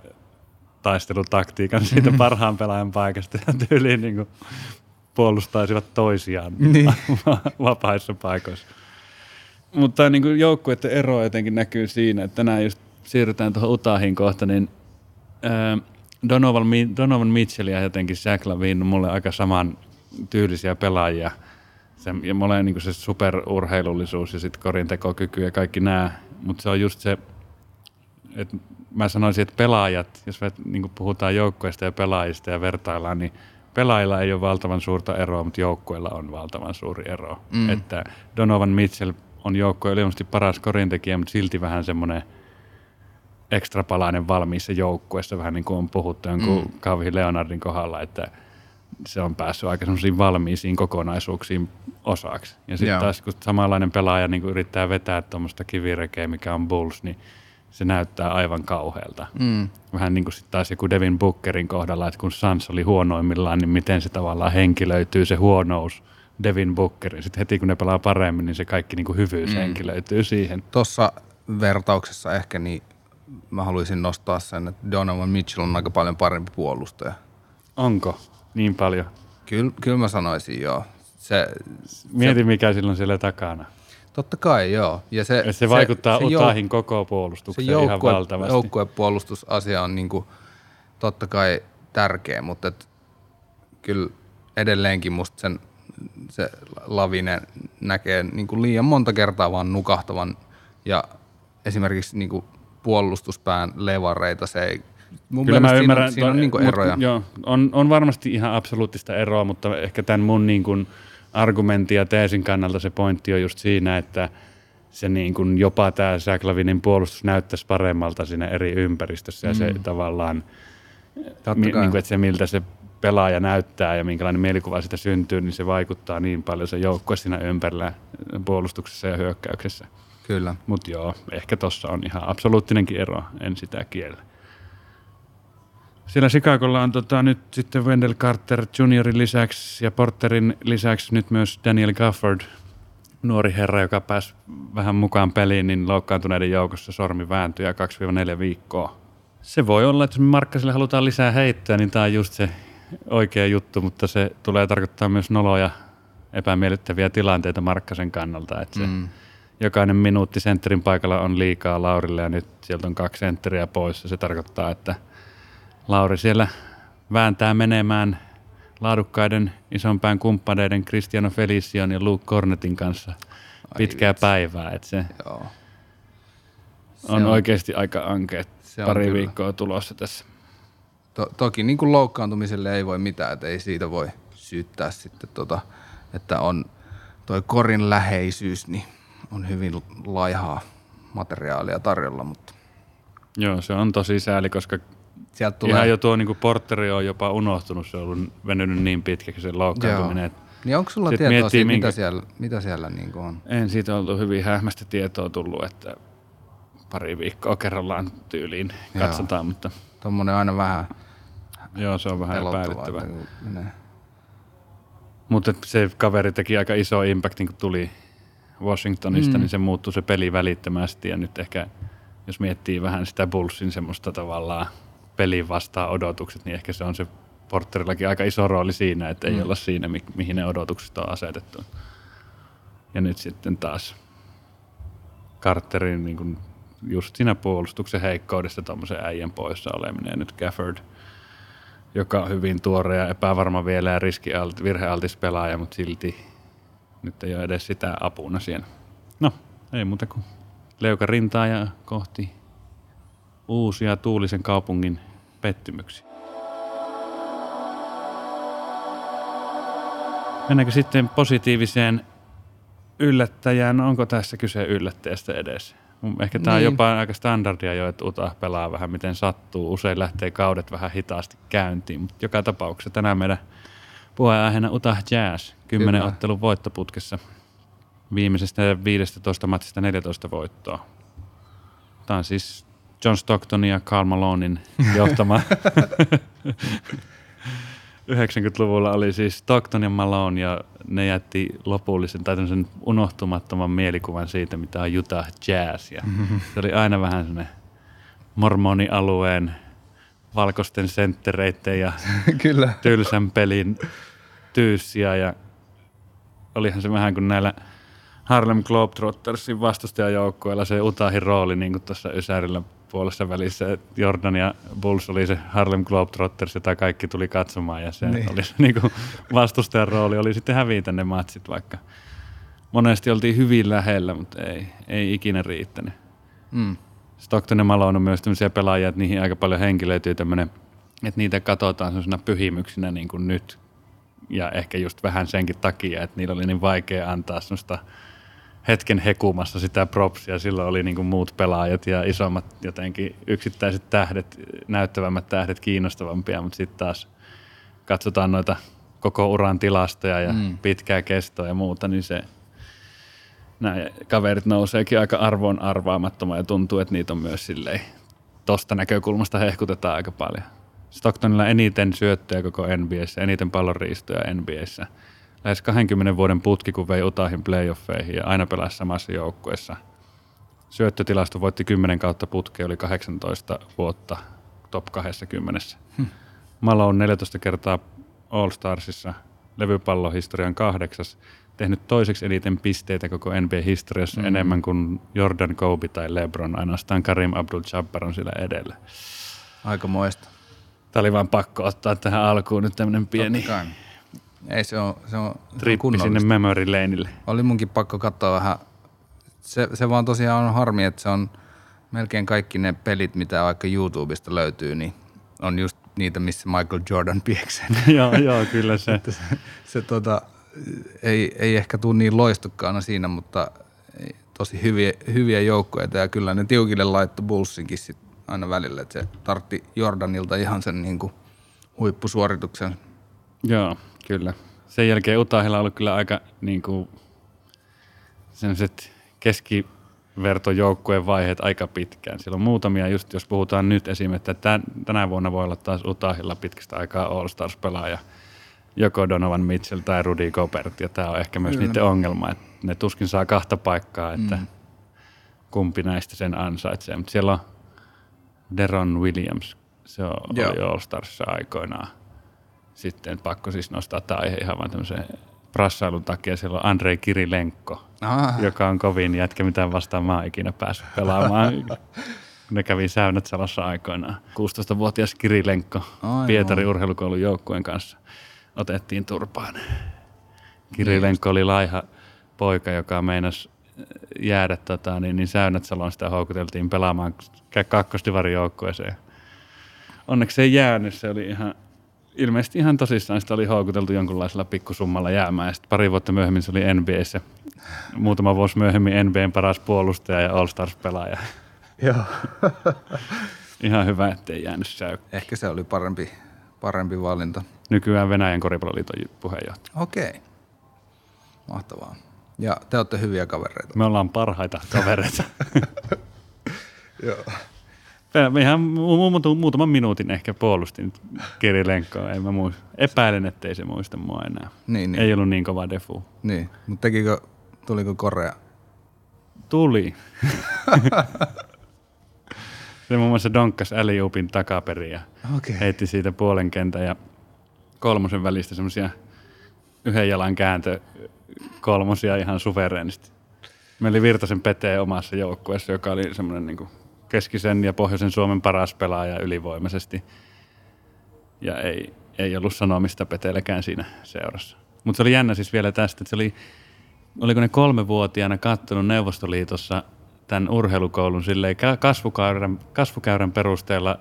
A: taistelutaktiikan siitä parhaan pelaajan paikasta ja tyyliin niin kuin puolustaisivat toisiaan
B: Niin.
A: vapaissa paikoissa. Mutta niin kuin joukkueiden ero jotenkin näkyy siinä, että tänään just siirrytään tuohon Utahin kohta, niin Donovan, Donovan Mitchell ja jotenkin Zach Lavin on mulle aika saman tyylisiä pelaajia. Se, ja mulle niin se superurheilullisuus ja sitten korintekokyky ja kaikki nämä, mutta se on just se, että mä sanoisin, että pelaajat, jos me niin puhutaan joukkueista ja pelaajista ja vertaillaan, niin pelaajilla ei ole valtavan suurta eroa, mutta joukkueilla on valtavan suuri ero. Mm. Että Donovan Mitchell on joukkueen ilmeisesti paras korintekijä, mutta silti vähän semmoinen ekstrapalainen valmiissa joukkueessa, vähän niin kuin on puhuttu jonkun mm. Kavhi Leonardin kohdalla, että se on päässyt aika semmoisiin valmiisiin kokonaisuuksiin osaksi. Ja sitten taas kun samanlainen pelaaja niin yrittää vetää tuommoista kivirekeä, mikä on Bulls, niin se näyttää aivan kauhealta.
B: Mm.
A: Vähän niin kuin sitten taas joku Devin Bookerin kohdalla, että kun Suns oli huonoimmillaan, niin miten se tavallaan henkilöityy se huonous Devin Bookerin. Sitten heti kun ne pelaa paremmin, niin se kaikki niin kuin hyvyys mm. henkilöityy siihen.
B: Tuossa vertauksessa ehkä niin mä haluaisin nostaa sen, että Donovan Mitchell on aika paljon parempi puolustaja.
A: Onko niin paljon?
B: Kyllä, kyllä mä sanoisin joo. Se,
A: Mieti, mikä silloin siellä takana.
B: totta kai joo. Ja se,
A: Se, se vaikuttaa se,
B: se
A: Utahin koko
B: se
A: puolustukseen ihan
B: joukkue,
A: valtavasti.
B: joukkuepuolustusasia on niinku totta kai tärkeä, mutta et kyllä edelleenkin musta sen, se Lavinen näkee niinku liian monta kertaa vaan nukahtavan ja esimerkiksi niinku puolustuspään levareita se ei, mun
A: Kyllä mä ymmärrän.
B: siinä on, siinä on niinku
A: mut-
B: eroja.
A: Joo, on, on varmasti ihan absoluuttista eroa, mutta ehkä tämän mun niin kuin argumentin ja teesin kannalta se pointti on just siinä, että se niin kuin jopa tämä Säklavinin puolustus näyttäisi paremmalta siinä eri ympäristössä ja se tavallaan, mi, niin kuin, että se miltä se pelaaja näyttää ja minkälainen mielikuva sitä syntyy, niin se vaikuttaa niin paljon se joukkue siinä ympärillä puolustuksessa ja hyökkäyksessä.
B: Kyllä.
A: Mutta joo, ehkä tossa on ihan absoluuttinenkin ero, en sitä kiellä. Siellä Chicagolla on tota, nyt sitten Wendell Carter juniorin lisäksi ja Porterin lisäksi nyt myös Daniel Gafford, nuori herra, joka pääsi vähän mukaan peliin, niin loukkaantuneiden joukossa sormi vääntyi ja 2-4 viikkoa. Se voi olla, että jos Markkaselle halutaan lisää heittää, niin tämä on just se oikea juttu, mutta se tulee tarkoittaa myös noloja epämiellyttäviä tilanteita Markkasen kannalta. Että se,
B: Mm.
A: jokainen minuutti sentterin paikalla on liikaa Laurille ja nyt sieltä on kaksi sentteriä pois. Ja se tarkoittaa, että Lauri siellä vääntää menemään laadukkaiden isompään kumppaneiden Cristiano Felicion ja Luke Cornetin kanssa pitkää päivää. Että se
B: Joo. Se
A: on, oikeasti aika ankeet
B: se on
A: pari
B: kyllä.
A: viikkoa tulossa tässä.
B: To, toki niin kuin loukkaantumiselle ei voi mitään, että ei siitä voi syyttää sitten, tota, että on toi korin läheisyys, niin on hyvin laihaa materiaalia tarjolla, mutta
A: Joo, se on tosi sääli, koska
B: sieltä
A: Tulee. ihan jo tuo niin porteri on jopa unohtunut, se on ollut venynyt niin pitkäksi se loukkaantuminen. että
B: Niin onko sulla
A: Sit
B: tietoa siitä,
A: minkä-
B: mitä siellä, mitä siellä niin kuin on?
A: En siitä ollut hyvin hähmästä tietoa tullut, että pari viikkoa kerrallaan tyyliin
B: Joo.
A: katsotaan, mutta
B: Tuommoinen aina vähän
A: joo, se on vähän epäilyttävää.
B: menee.
A: Mutta se kaveri teki aika iso impactin, kun tuli Washingtonista, mm. niin se muuttui se peli välittömästi ja nyt ehkä, jos miettii vähän sitä Bullsin semmoista tavallaan pelin vastaan odotukset, niin ehkä se on se Porterillakin aika iso rooli siinä, että ei
B: Mm.
A: olla siinä, mi- mihin ne odotukset on asetettu. Ja nyt sitten taas Carterin niin kuin just siinä puolustuksen heikkoudessa tuommoisen äijän poissa oleminen ja nyt Gafford, joka on hyvin tuore ja epävarma vielä ja riskialt, virhealtis pelaaja, mutta silti nyt ei ole edes sitä apuna siellä. No, ei muuta kuin leuka rintaa ja kohti uusia tuulisen kaupungin pettymyksiä. Mennäänkö sitten positiiviseen yllättäjään? Onko tässä kyse yllättäjästä edes? Ehkä tämä on
B: Niin.
A: jopa aika standardia jo, että Utah pelaa vähän miten sattuu. Usein lähtee kaudet vähän hitaasti käyntiin, mutta joka tapauksessa tänään meidän puheenaiheena Utah Jazz. 10
B: Kyllä.
A: ottelun voittoputkessa. Viimeisestä 15 matsista 14 voittoa. Tämä on siis John Stockton ja Karl Malonin johtama 90-luvulla oli siis Stockton ja Malone ja ne jätti lopullisen tai tämmöisen unohtumattoman mielikuvan siitä, mitä on Utah Jazz. Ja se oli aina vähän semmoinen mormonialueen valkoisten senttereiden ja
B: Kyllä.
A: tylsän pelin tyyssiä ja olihan se vähän kuin näillä Harlem Globetrottersin vastustajajoukkueella se Utahin rooli niin kuin tuossa Ysärillä puolessa välissä. Jordan ja Bulls oli se Harlem Globetrotters, jota kaikki tuli katsomaan ja se
B: Niin.
A: oli se niin kuin vastustajan rooli, oli sitten hävitä ne matsit vaikka. Monesti oltiin hyvin lähellä, mutta ei, ei ikinä riittänyt.
B: Mm.
A: Stockton ja Malone on myös tämmöisiä pelaajia, että niihin aika paljon henkilöityy tämmöinen, että niitä katsotaan sellaisena pyhimyksinä niin kuin nyt. Ja ehkä just vähän senkin takia, että niillä oli niin vaikea antaa semmoista hetken hekumassa sitä propsia. Silloin oli niin kuin muut pelaajat ja isommat jotenkin yksittäiset tähdet, näyttävämmät tähdet kiinnostavampia, mutta sitten taas katsotaan noita koko uran tilastoja ja mm. pitkää kestoa ja muuta, niin se nämä kaverit nouseekin aika arvoon arvaamattomaan ja tuntuu, että niitä on myös silleen tosta näkökulmasta hehkutetaan aika paljon. Stocktonilla eniten syöttöjä koko NBAssä, eniten pallonriistoja NBAssä. Lähes 20 vuoden putki, kun vei Utahin playoffeihin ja aina pelasi samassa joukkueessa. Syöttötilasto voitti 10 kautta putkea, oli 18 vuotta top 20. Hmm. Malo on 14 kertaa All Starsissa, levypallohistorian kahdeksas, tehnyt toiseksi eniten pisteitä koko NBA-historiassa mm. enemmän kuin Jordan Kobe tai LeBron, ainoastaan Karim Abdul-Jabbar on sillä edellä.
B: Aika moista.
A: Tämä oli vaan pakko ottaa tähän alkuun nyt tämmöinen pieni
B: Ei se on, se on,
A: trippi sinne memory laneille.
B: Oli munkin pakko katsoa vähän. Se, se vaan tosiaan on harmi, että se on melkein kaikki ne pelit, mitä vaikka YouTubesta löytyy, niin on just niitä, missä Michael Jordan pieksee.
A: joo, joo, kyllä se.
B: se, se tota, ei, ei ehkä tule niin loistukkaana siinä, mutta tosi hyviä, hyviä joukkoja ja kyllä ne tiukille laittoi Bullsinkin sit aina välillä, että se tartti Jordanilta ihan sen niin kuin huippusuorituksen.
A: Joo, kyllä. Sen jälkeen Utahilla on ollut kyllä aika niin kuin, keskivertojoukkueen vaiheet aika pitkään. Siellä on muutamia, just jos puhutaan nyt esimerkiksi, että tänä vuonna voi olla taas Utahilla pitkästä aikaa All Stars-pelaaja – joko Donovan Mitchell tai Rudy Gobert, ja tämä on ehkä myös Kyllä. niiden ongelma, että ne tuskin saa kahta paikkaa, että mm. kumpi näistä sen ansaitsee. Mutta siellä on Deron Williams, se on, oli All Starsissa aikoinaan. Sitten pakko siis nostaa tämä aihe ihan vain tämmöisen prassailun takia. Siellä on Andrei Kirilenko, ah. joka on kovin jätkä, mitä vastaan mä oon ikinä päässyt pelaamaan. ne kävi säynät salassa aikoinaan. 16-vuotias Kirilenko Pietari urheilukoulun joukkueen kanssa otettiin turpaan. Kirilenko oli laiha poika, joka meinasi jäädä tota, niin, niin Säynätsalon sitä houkuteltiin pelaamaan kakkostivarijoukkueeseen. Onneksi se ei jäänyt, se oli ihan, ilmeisesti ihan tosissaan sitä oli houkuteltu jonkunlaisella pikkusummalla jäämään. Ja sitten pari vuotta myöhemmin se oli NBAssä. Muutama vuosi myöhemmin NBAn paras puolustaja ja All-Stars-pelaaja.
B: Joo.
A: ihan hyvä, ettei jäänyt säy.
B: Ehkä se oli parempi, parempi valinta
A: nykyään Venäjän koripalloliiton puheenjohtaja.
B: Okei. Mahtavaa. Ja te olette hyviä kavereita.
A: Me ollaan parhaita kavereita.
B: Joo.
A: Ihan muutaman minuutin ehkä puolustin Kirilenkoa. En mä muista. Epäilen, ettei se muista mua enää.
B: Niin, niin.
A: Ei ollut niin kova defu.
B: Niin, mutta tekikö, tuliko Korea?
A: Tuli. se muun muassa donkkas Äliupin takaperin ja okay. heitti siitä puolen kentän ja kolmosen välistä semmoisia yhden jalan kääntö kolmosia ihan suvereenisti. Meillä oli Virtasen Pete omassa joukkueessa, joka oli semmoinen niin keskisen ja pohjoisen Suomen paras pelaaja ylivoimaisesti. Ja ei, ei ollut sanomista Peteellekään siinä seurassa. Mutta se oli jännä siis vielä tästä, että se oli, oliko ne kolmevuotiaana kattonut Neuvostoliitossa tämän urheilukoulun silleen kasvukäyrän, kasvukäyrän perusteella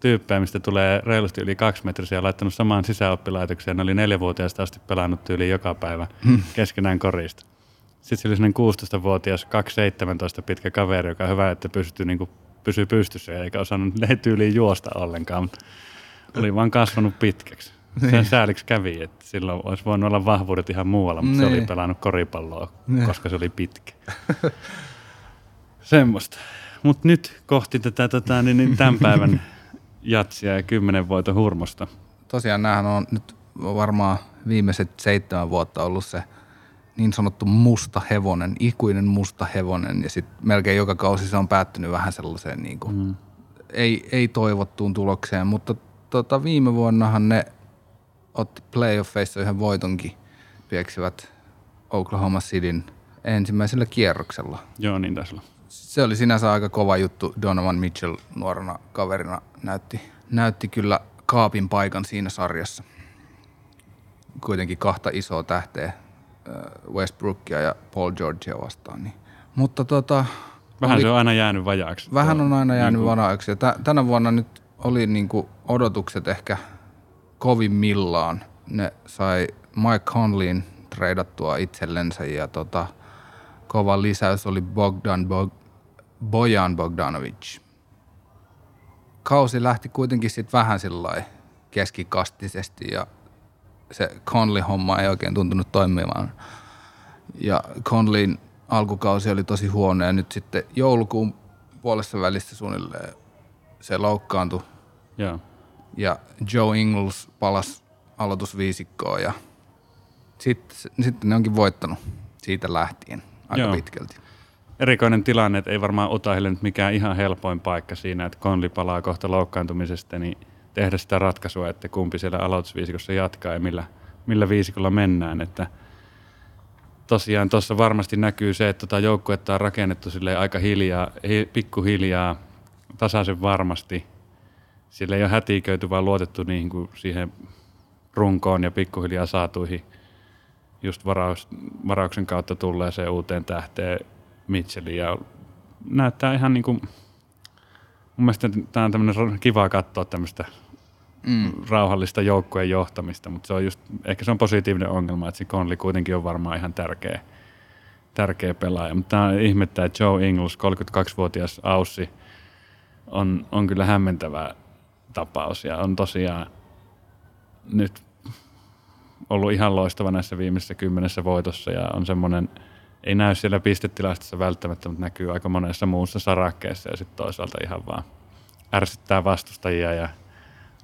A: tyyppejä, mistä tulee reilusti yli kaksi metriä ja laittanut samaan sisäoppilaitokseen. Ne oli neljävuotiaasta asti pelannut tyyli joka päivä hmm. keskenään korista. Sitten se oli sellainen 16-vuotias, 2-17 pitkä kaveri, joka on hyvä, että pystyy, niin pysyy pystyssä eikä osannut tyyliin juosta ollenkaan, mutta oli vaan kasvanut pitkäksi. Niin. Sen sääliksi kävi, että silloin olisi voinut olla vahvuudet ihan muualla, mutta niin. se oli niin. pelannut koripalloa, niin. koska se oli pitkä. Semmoista. Mutta nyt kohti tätä tota, niin, niin tämän päivän jatsia ja kymmenen voiton hurmosta.
B: Tosiaan näähän on nyt varmaan viimeiset seitsemän vuotta ollut se niin sanottu musta hevonen, ikuinen musta hevonen ja sitten melkein joka kausi se on päättynyt vähän sellaiseen niin kuin, mm. ei, ei toivottuun tulokseen, mutta tota, viime vuonnahan ne otti playoffeissa yhden voitonkin, pieksivät Oklahoma Cityn ensimmäisellä kierroksella.
A: Joo, niin taisi olla
B: se oli sinänsä aika kova juttu. Donovan Mitchell nuorena kaverina näytti, näytti kyllä kaapin paikan siinä sarjassa. Kuitenkin kahta isoa tähteä, äh, Westbrookia ja Paul Georgia vastaan. Niin. Mutta tota,
A: Vähän oli, se on aina jäänyt vajaaksi.
B: Vähän on aina jäänyt niin kuin... vajaaksi. Ja t- tänä vuonna nyt oli niin kuin odotukset ehkä kovimmillaan. Ne sai Mike Conleyin treidattua itsellensä ja tota, kova lisäys oli Bogdan Bog- Bojan Bogdanovic. Kausi lähti kuitenkin sitten vähän sillai keskikastisesti ja se Conley-homma ei oikein tuntunut toimimaan. Ja Conleyn alkukausi oli tosi huono ja nyt sitten joulukuun puolessa välissä suunnilleen se loukkaantui
A: Joo.
B: ja Joe Ingles palasi aloitusviisikkoon ja sitten, sitten ne onkin voittanut siitä lähtien aika
A: Joo.
B: pitkälti.
A: Erikoinen tilanne, että ei varmaan Utahille nyt mikään ihan helpoin paikka siinä, että Conley palaa kohta loukkaantumisesta, niin tehdä sitä ratkaisua, että kumpi siellä aloitusviisikossa jatkaa ja millä, millä viisikolla mennään. Että tosiaan tuossa varmasti näkyy se, että tota joukkuetta on rakennettu silleen aika hiljaa, hi, pikkuhiljaa, tasaisen varmasti. Sillä ei ole hätiköity, vaan luotettu niihin kuin siihen runkoon ja pikkuhiljaa saatuihin just varaus, varauksen kautta tulleeseen uuteen tähteen Mitchelliin. Ja näyttää ihan niin kuin, mun mielestä tämä on tämmöinen kiva katsoa tämmöistä
B: Mm.
A: rauhallista joukkueen johtamista, mutta se on just, ehkä se on positiivinen ongelma, että se Conley kuitenkin on varmaan ihan tärkeä, tärkeä pelaaja. Mutta tämä ihmettää, että Joe Ingles, 32-vuotias Aussi, on, on kyllä hämmentävä tapaus ja on tosiaan nyt ollut ihan loistava näissä viimeisissä kymmenessä voitossa ja on semmoinen, ei näy siellä pistetilastossa välttämättä, mutta näkyy aika monessa muussa sarakkeessa ja sitten toisaalta ihan vaan ärsyttää vastustajia ja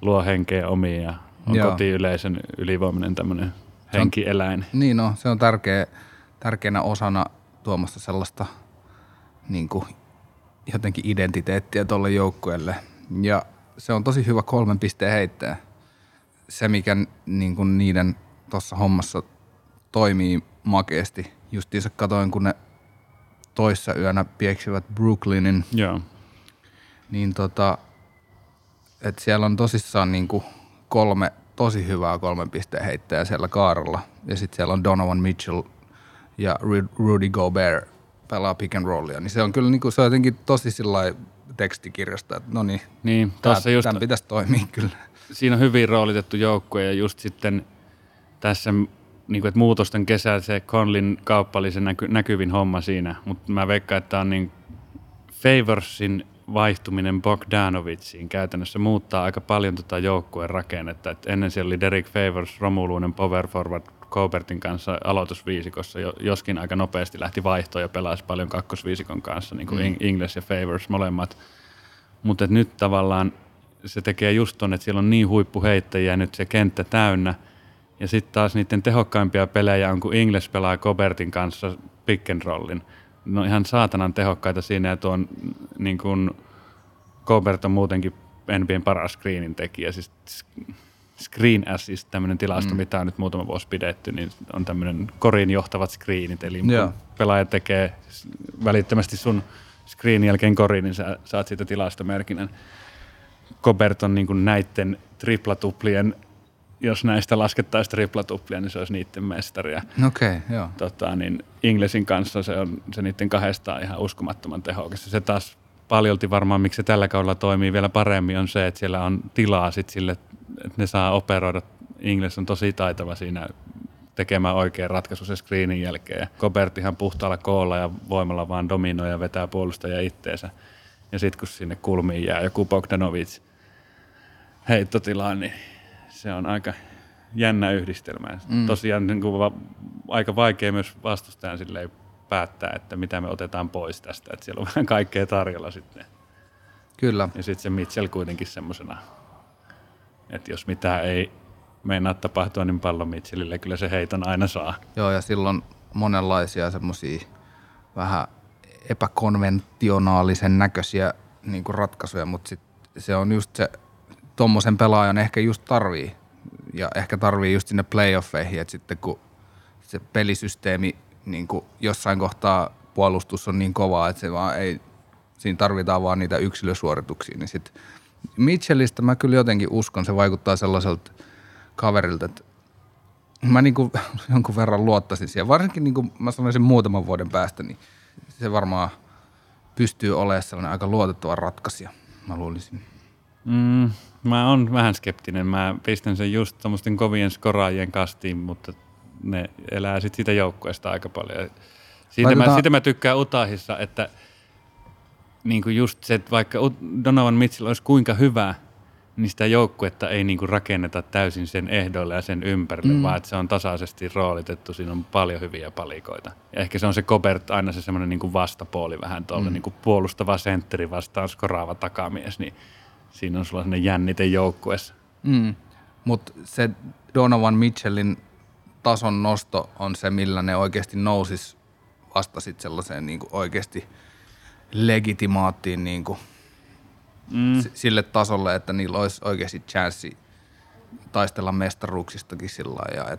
A: luo henkeä omiin ja on
B: Joo.
A: kotiyleisön ylivoimainen tämmöinen henkieläin.
B: Niin no, se on tärkeä, tärkeänä osana tuomasta sellaista niin kuin, jotenkin identiteettiä tuolle joukkueelle. Ja se on tosi hyvä kolmen pisteen heittäjä. Se, mikä niin kuin niiden tuossa hommassa toimii makeasti. Justiinsa katoin, kun ne toissa yönä pieksivät Brooklynin
A: Joo,
B: niin tota, että siellä on tosissaan niin kuin kolme tosi hyvää kolmen pisteen heittäjää siellä kaaralla. Ja sitten siellä on Donovan Mitchell ja Ru- Rudy Gobert pelaa pick and rollia. Niin se on kyllä niin kuin, se on jotenkin tosi sillä tekstikirjasta, että no niin,
A: niin
B: tää-
A: tuossa just
B: tämän pitäisi toimia kyllä.
A: siinä on hyvin roolitettu joukkue ja just sitten tässä niin kuin, että muutosten kesällä se Conlin kauppa oli se näky, näkyvin homma siinä, mutta mä veikkaan, että tää on niin Favorsin vaihtuminen Bogdanovitsiin käytännössä muuttaa aika paljon tota joukkueen rakennetta. Et ennen siellä oli Derek Favors, romuluinen power forward Cobertin kanssa aloitusviisikossa, jo- joskin aika nopeasti lähti vaihtoon ja pelasi paljon kakkosviisikon kanssa, niin kuin mm. Ingles ja Favors molemmat. Mutta nyt tavallaan se tekee just ton, että siellä on niin huippuheittäjiä nyt se kenttä täynnä. Ja sitten taas niiden tehokkaimpia pelejä on, kun Ingles pelaa Cobertin kanssa pick and rollin. No ihan saatanan tehokkaita siinä ja tuon niin kuin Gobert on muutenkin NBAn paras screenin tekijä. Siis screen assist, tämmöinen tilasto, mm. mitä on nyt muutama vuosi pidetty, niin on tämmöinen korin johtavat screenit. Eli kun pelaaja tekee välittömästi sun screenin jälkeen korin, niin sä saat siitä tilastomerkinnän. Gobert on niin kuin näiden triplatuplien, jos näistä laskettaisiin triplatuplia, niin se olisi niiden mestari.
B: Okay, joo.
A: tota, niin Inglesin kanssa se on se niiden kahdesta ihan uskomattoman tehokas. Se taas paljolti varmaan, miksi se tällä kaudella toimii vielä paremmin, on se, että siellä on tilaa sit sille, että ne saa operoida. Ingles on tosi taitava siinä tekemään oikean ratkaisu se screenin jälkeen. Ja Gobert ihan puhtaalla koolla ja voimalla vaan dominoi ja vetää puolustajia itteensä. Ja sitten kun sinne kulmiin jää joku Bogdanovic heittotilaan, niin se on aika jännä yhdistelmä. Mm. Tosiaan niin kuin va- aika vaikea myös vastustajan silleen päättää, että mitä me otetaan pois tästä. Että siellä on vähän kaikkea tarjolla sitten.
B: Kyllä.
A: Ja sitten se Mitchell kuitenkin semmoisena, että jos mitään ei meinaa tapahtua, niin pallon Mitchellille kyllä se heiton aina saa.
B: Joo, ja silloin monenlaisia semmoisia vähän epäkonventionaalisen näköisiä niin ratkaisuja, mutta sit se on just se, tommosen pelaajan ehkä just tarvii. Ja ehkä tarvii just sinne playoffeihin, että sitten kun se pelisysteemi niin kuin jossain kohtaa puolustus on niin kovaa, että se vaan ei, siinä tarvitaan vaan niitä yksilösuorituksia, niin sit Mitchellistä mä kyllä jotenkin uskon, se vaikuttaa sellaiselta kaverilta, että mä niinku jonkun verran luottaisin siihen. Varsinkin niinku mä sanoisin muutaman vuoden päästä, niin se varmaan pystyy olemaan sellainen aika luotettava ratkaisija, mä luulisin.
A: Mm, mä oon vähän skeptinen. Mä pistän sen just tommosten kovien skoraajien kastiin, mutta ne elää sit siitä joukkueesta aika paljon. Siitä, mä, siitä mä tykkään Utahissa, että niin kuin just se, että vaikka Donovan Mitchell olisi kuinka hyvä, niin sitä joukkuetta ei niinku rakenneta täysin sen ehdoille ja sen ympärille, mm. vaan että se on tasaisesti roolitettu. Siinä on paljon hyviä palikoita. Ja ehkä se on se Kobert aina se semmoinen niinku vastapuoli vähän tuolle, mm. niinku puolustava sentteri vastaan skoraava takamies, niin siinä on sulla sellainen jännite joukkueessa.
B: Mm. Mutta se Donovan Mitchellin tason nosto on se, millä ne oikeasti nousis vasta sit sellaiseen niin kuin oikeasti legitimaattiin niin kuin mm. sille tasolle, että niillä olisi oikeasti chanssi taistella mestaruuksistakin sillä lailla.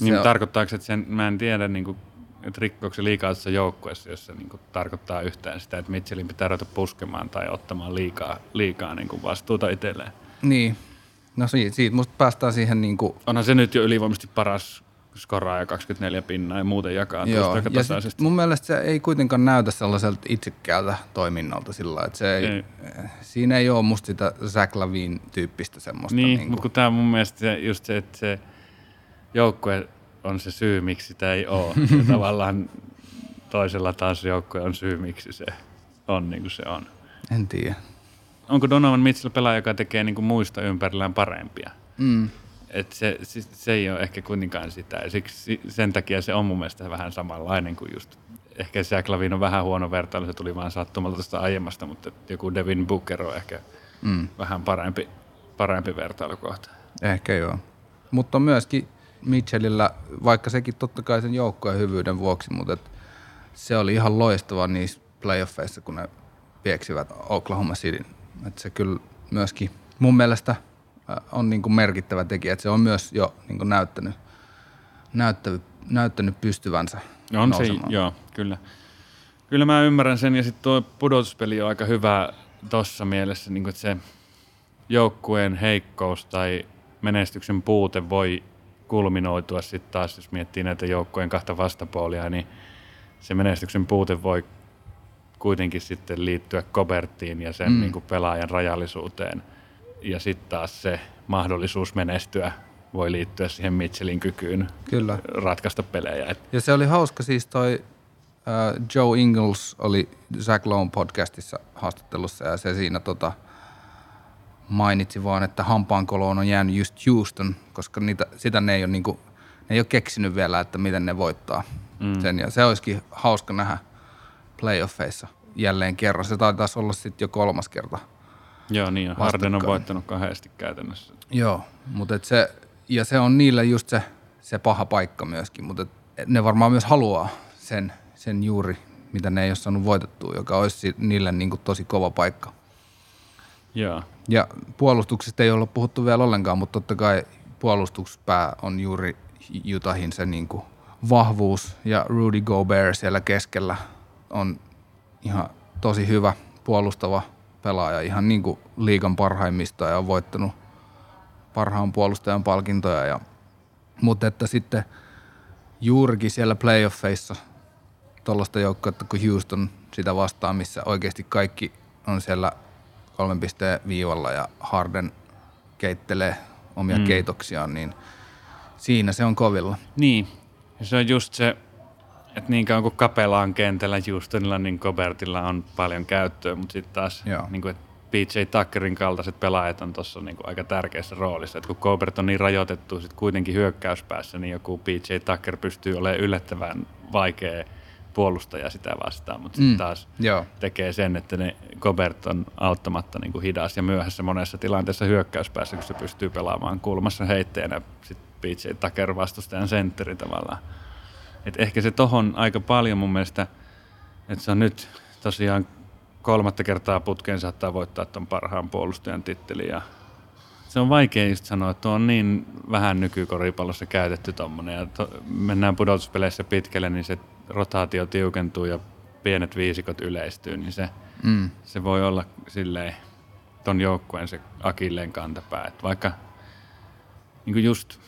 A: Niin, on... tarkoittaako, että sen, mä en tiedä, niin kuin, että rikkoako se liikaa tässä joukkueessa, jos se niin kuin, tarkoittaa yhtään sitä, että Mitchellin pitää ruveta puskemaan tai ottamaan liikaa, liikaa niin kuin vastuuta itselleen.
B: Niin, no siitä, siitä musta päästään siihen niin kuin...
A: Onhan se nyt jo ylivoimaisesti paras skoraa ja 24 pinnaa ja muuten jakaa Joo. aika ja tasaisesti.
B: mun mielestä se ei kuitenkaan näytä sellaiselta itsekkäältä toiminnalta sillä että se ei, ei. siinä ei ole musta sitä Zach Lavin tyyppistä semmoista.
A: Niin, niin mutta kun tämä on mun mielestä se, just se, että se joukkue on se syy, miksi sitä ei ole. ja tavallaan toisella taas joukkue on syy, miksi se on niin kuin se on.
B: En tiedä.
A: Onko Donovan Mitchell pelaaja, joka tekee niin kuin muista ympärillään parempia? Mm. Et se, se, se ei ole ehkä kuitenkaan sitä. Ja siksi, sen takia se on mun mielestä vähän samanlainen kuin just ehkä se Lavin on vähän huono vertailu, se tuli vaan sattumalta tuosta aiemmasta, mutta joku Devin Booker on ehkä mm. vähän parempi, parempi vertailukohta.
B: Ehkä joo. Mutta myöskin Mitchellillä, vaikka sekin totta kai sen joukkojen hyvyyden vuoksi, mutta se oli ihan loistava niissä playoffeissa, kun ne pieksivät Oklahoma Cityn. Et se kyllä myöskin mun mielestä – Äh, on niin kuin merkittävä tekijä, että se on myös jo niin kuin näyttänyt, näyttänyt, näyttänyt pystyvänsä
A: On nousemaan. se, joo, kyllä. Kyllä mä ymmärrän sen ja sitten tuo pudotuspeli on aika hyvä tuossa mielessä, niin kuin, että se joukkueen heikkous tai menestyksen puute voi kulminoitua sitten taas, jos miettii näitä joukkueen kahta vastapuolia, niin se menestyksen puute voi kuitenkin sitten liittyä Kobertiin ja sen mm. niin kuin pelaajan rajallisuuteen – ja sitten taas se mahdollisuus menestyä voi liittyä siihen Mitchellin kykyyn Kyllä. ratkaista pelejä.
B: Ja se oli hauska siis toi uh, Joe Ingles oli Zach Lowe podcastissa haastattelussa ja se siinä tota, mainitsi vaan, että hampaankoloon on jäänyt just Houston, koska niitä, sitä ne ei ole, niinku, ne ei ole keksinyt vielä, että miten ne voittaa mm. sen. Ja se olisikin hauska nähdä playoffeissa jälleen kerran. Se taitaisi olla sitten jo kolmas kerta –
A: Joo, niin ja Harden on voittanut kahdesti käytännössä.
B: Joo, mutta et se, ja se on niillä just se, se paha paikka myöskin, mutta ne varmaan myös haluaa sen, sen juuri, mitä ne ei ole saanut voitettua, joka olisi niille niin kuin tosi kova paikka.
A: Joo.
B: Ja puolustuksesta ei ole puhuttu vielä ollenkaan, mutta totta kai puolustuspää on juuri Utahin se niin kuin vahvuus ja Rudy Gobert siellä keskellä on ihan tosi hyvä puolustava pelaaja ihan niin kuin liikan parhaimmista ja on voittanut parhaan puolustajan palkintoja. Ja, mutta että sitten juurikin siellä playoffeissa tuollaista joukkuetta kuin Houston sitä vastaan, missä oikeasti kaikki on siellä kolmen pisteen viivalla ja Harden keittelee omia mm. keitoksiaan, niin siinä se on kovilla.
A: Niin, ja se on just se, että niin kauan kuin Kapelaan kentällä Houstonilla, niin Cobertilla on paljon käyttöä, mutta sitten taas niin kuin, PJ Tuckerin kaltaiset pelaajat on tuossa niin aika tärkeässä roolissa. Et kun Cobert on niin rajoitettu sit kuitenkin hyökkäyspäässä, niin joku PJ Tucker pystyy olemaan yllättävän vaikea puolustaja sitä vastaan, mutta sitten mm, taas joo. tekee sen, että ne Gobert on auttamatta niin kuin hidas ja myöhässä monessa tilanteessa hyökkäyspäässä, kun se pystyy pelaamaan kulmassa heitteenä sitten PJ Tucker vastustajan sentteri tavallaan. Et ehkä se tohon aika paljon mun mielestä, että se on nyt tosiaan kolmatta kertaa putkeen saattaa voittaa tuon parhaan puolustajan titteli ja se on vaikea just sanoa, että on niin vähän nykykoripallossa käytetty tuommoinen ja to, mennään pudotuspeleissä pitkälle, niin se rotaatio tiukentuu ja pienet viisikot yleistyy, niin se, mm. se voi olla silleen ton joukkueen se akilleen kantapää. Et vaikka niin just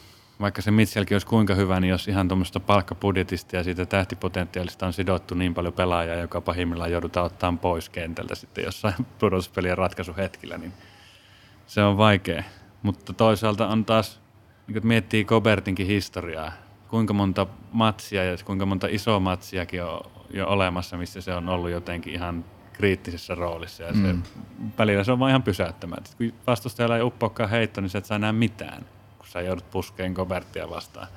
A: vaikka se Mitchellkin olisi kuinka hyvä, niin jos ihan tuommoista palkkapudjetista ja siitä tähtipotentiaalista on sidottu niin paljon pelaajaa, joka pahimmillaan joudutaan ottaa pois kentältä sitten jossain pudotuspelien ratkaisuhetkillä, niin se on vaikea. Mutta toisaalta on taas, niin kun miettii Kobertinkin historiaa, kuinka monta matsia ja kuinka monta isoa matsiakin on jo olemassa, missä se on ollut jotenkin ihan kriittisessä roolissa ja se,
B: Mm.
A: välillä se on vaan ihan pysäyttämään. Et Kun vastustajalla ei uppoakaan heitto, niin sä et saa enää mitään, kun sä joudut puskeen Gobertia vastaan.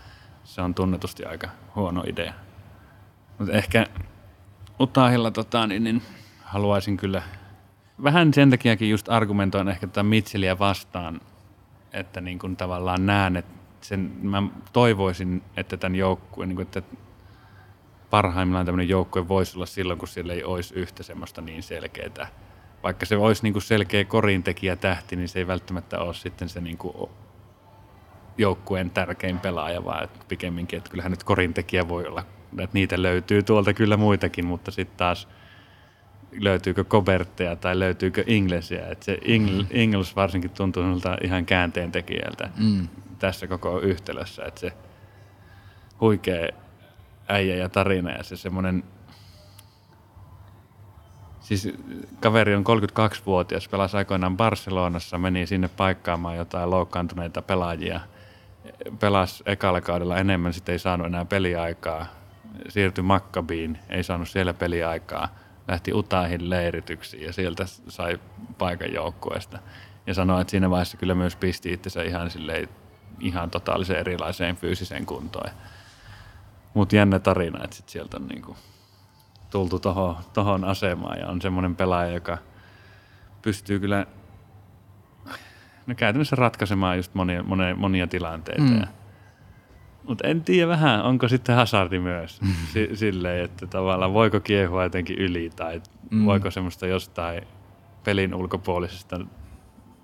A: Se on tunnetusti aika huono idea. Mutta ehkä Utahilla tota, niin, niin haluaisin kyllä vähän sen takiakin just argumentoin ehkä tätä Mitchelliä vastaan, että niin kuin tavallaan näen, että sen, mä toivoisin, että tämän joukkueen, niin kuin, että parhaimmillaan tämmöinen joukkue voisi olla silloin, kun siellä ei olisi yhtä semmoista niin selkeää. Vaikka se olisi niin kuin selkeä korintekijä tähti, niin se ei välttämättä ole sitten se niin kuin joukkueen tärkein pelaaja, vaan että pikemminkin, että kyllähän nyt korintekijä voi olla, että niitä löytyy tuolta kyllä muitakin, mutta sitten taas löytyykö Kobertteja tai löytyykö Inglesia. Että se Ingl, Ingles varsinkin tuntuu ihan käänteen tekijältä
B: Mm.
A: Tässä koko yhtälössä, että se huikea äijä ja tarina ja se semmoinen Siis kaveri on 32-vuotias, pelasi aikoinaan Barcelonassa, meni sinne paikkaamaan jotain loukkaantuneita pelaajia. Pelasi ekalla kaudella enemmän, sitten ei saanut enää peliaikaa. Siirtyi Makkabiin, ei saanut siellä peliaikaa. Lähti Utahin leirityksiin ja sieltä sai paikan joukkueesta. Ja sanoi, että siinä vaiheessa kyllä myös pisti itsensä ihan, silleen, ihan totaalisen erilaiseen fyysiseen kuntoon. Mutta jännä tarina, että sit sieltä on niinku tultu tohon, tohon asemaan ja on semmoinen pelaaja, joka pystyy kyllä no käytännössä ratkaisemaan just monia, monia, monia tilanteita.
B: Mm.
A: Mm. Mutta en tiedä vähän, onko sitten hasardi myös si- silleen, että tavallaan voiko kiehua jotenkin yli tai
B: Mm.
A: mm. voiko semmoista jostain pelin ulkopuolisesta